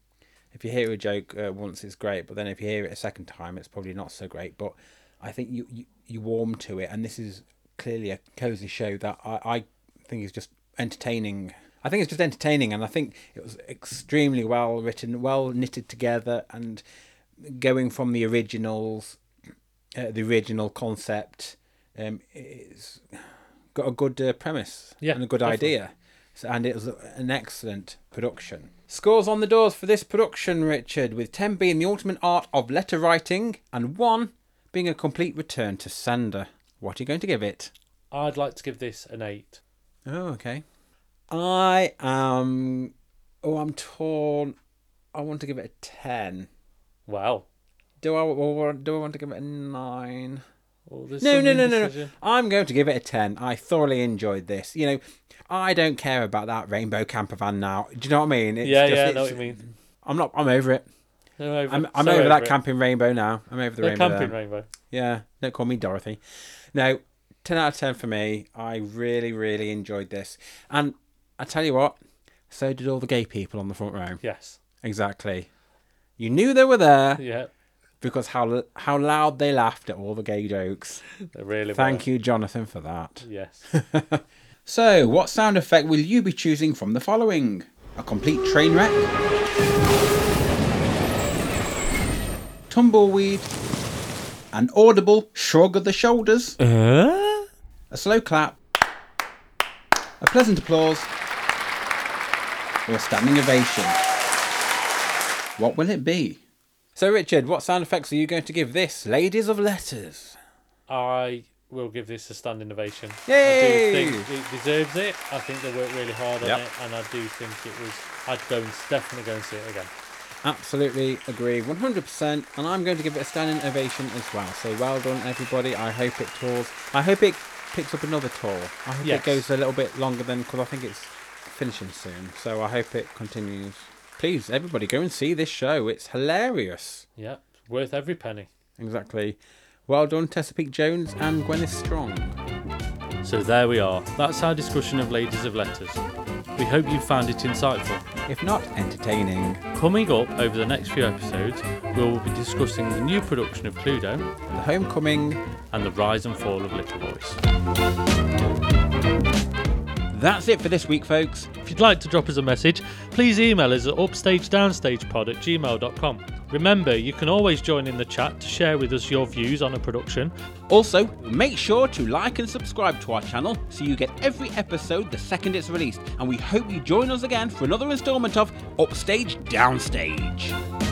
if you hear a joke uh, once, it's great, but then if you hear it a second time, it's probably not so great. But I think you, you, you warm to it, and this is clearly a cozy show that I, I think is just entertaining. I think it's just entertaining, and I think it was extremely well written, well knitted together, and going from the originals, uh, the original concept, um, it's got a good uh, premise Yeah, and a good definitely. idea. So, and it was an excellent production. Scores on the doors for this production, Richard, with 10 being the ultimate art of letter writing and 1 being a complete return to sender. What are you going to give it? I'd like to give this an eight. Oh, okay. I am. Oh, I'm torn. I want to give it a 10. Wow. Do I, or do I want to give it a 9? Well, there's No, no, no, no, no. I'm going to give it a 10. I thoroughly enjoyed this. You know, I don't care about that rainbow camper van now. Do you know what I mean? It's yeah, just, yeah, I know what you mean. I'm not. I'm over it. I'm over, I'm, I'm so over, that it. camping rainbow now. I'm over the, The rainbow. camping there. rainbow. Yeah, don't call me Dorothy. No, 10 out of 10 for me. I really, really enjoyed this. And I tell you what, so did all the gay people on the front row. Yes. Exactly. You knew they were there Yeah. Because how how loud they laughed at all the gay jokes. They really Thank you, Jonathan, for that. Yes. So, what sound effect will you be choosing from the following? A complete train wreck? Tumbleweed? An audible shrug of the shoulders? Uh? A slow clap? A pleasant applause? Or a standing ovation? What will it be? So, Richard, what sound effects are you going to give this, Ladies of Letters? I will give this a standing ovation. Yay! I do think it deserves it. I think they worked really hard on Yep. it, and I do think it was. I'd go and definitely go and see it again. Absolutely agree, 100%, and I'm going to give it a standing ovation as well. So well done, everybody. I hope it tours. I hope it picks up another tour. I hope Yes. it goes a little bit longer than because I think it's finishing soon. So I hope it continues. Please, everybody, go and see this show. It's hilarious. Yeah, worth every penny. Exactly. Well done, Tessa Peake-Jones and Gwyneth Strong. So there we are. That's our discussion of Ladies of Letters. We hope you found it insightful. If not entertaining, Coming up over the next few episodes, we will be discussing the new production of Cluedo The Homecoming, and the rise and fall of Little Voice. That's it for this week, folks. If you'd like to drop us a message, please email us at upstagedownstagepod at gmail.com. Remember, you can always join in the chat to share with us your views on a production. Also, make sure to like and subscribe to our channel so you get every episode the second it's released. And we hope you join us again for another instalment of Upstage Downstage.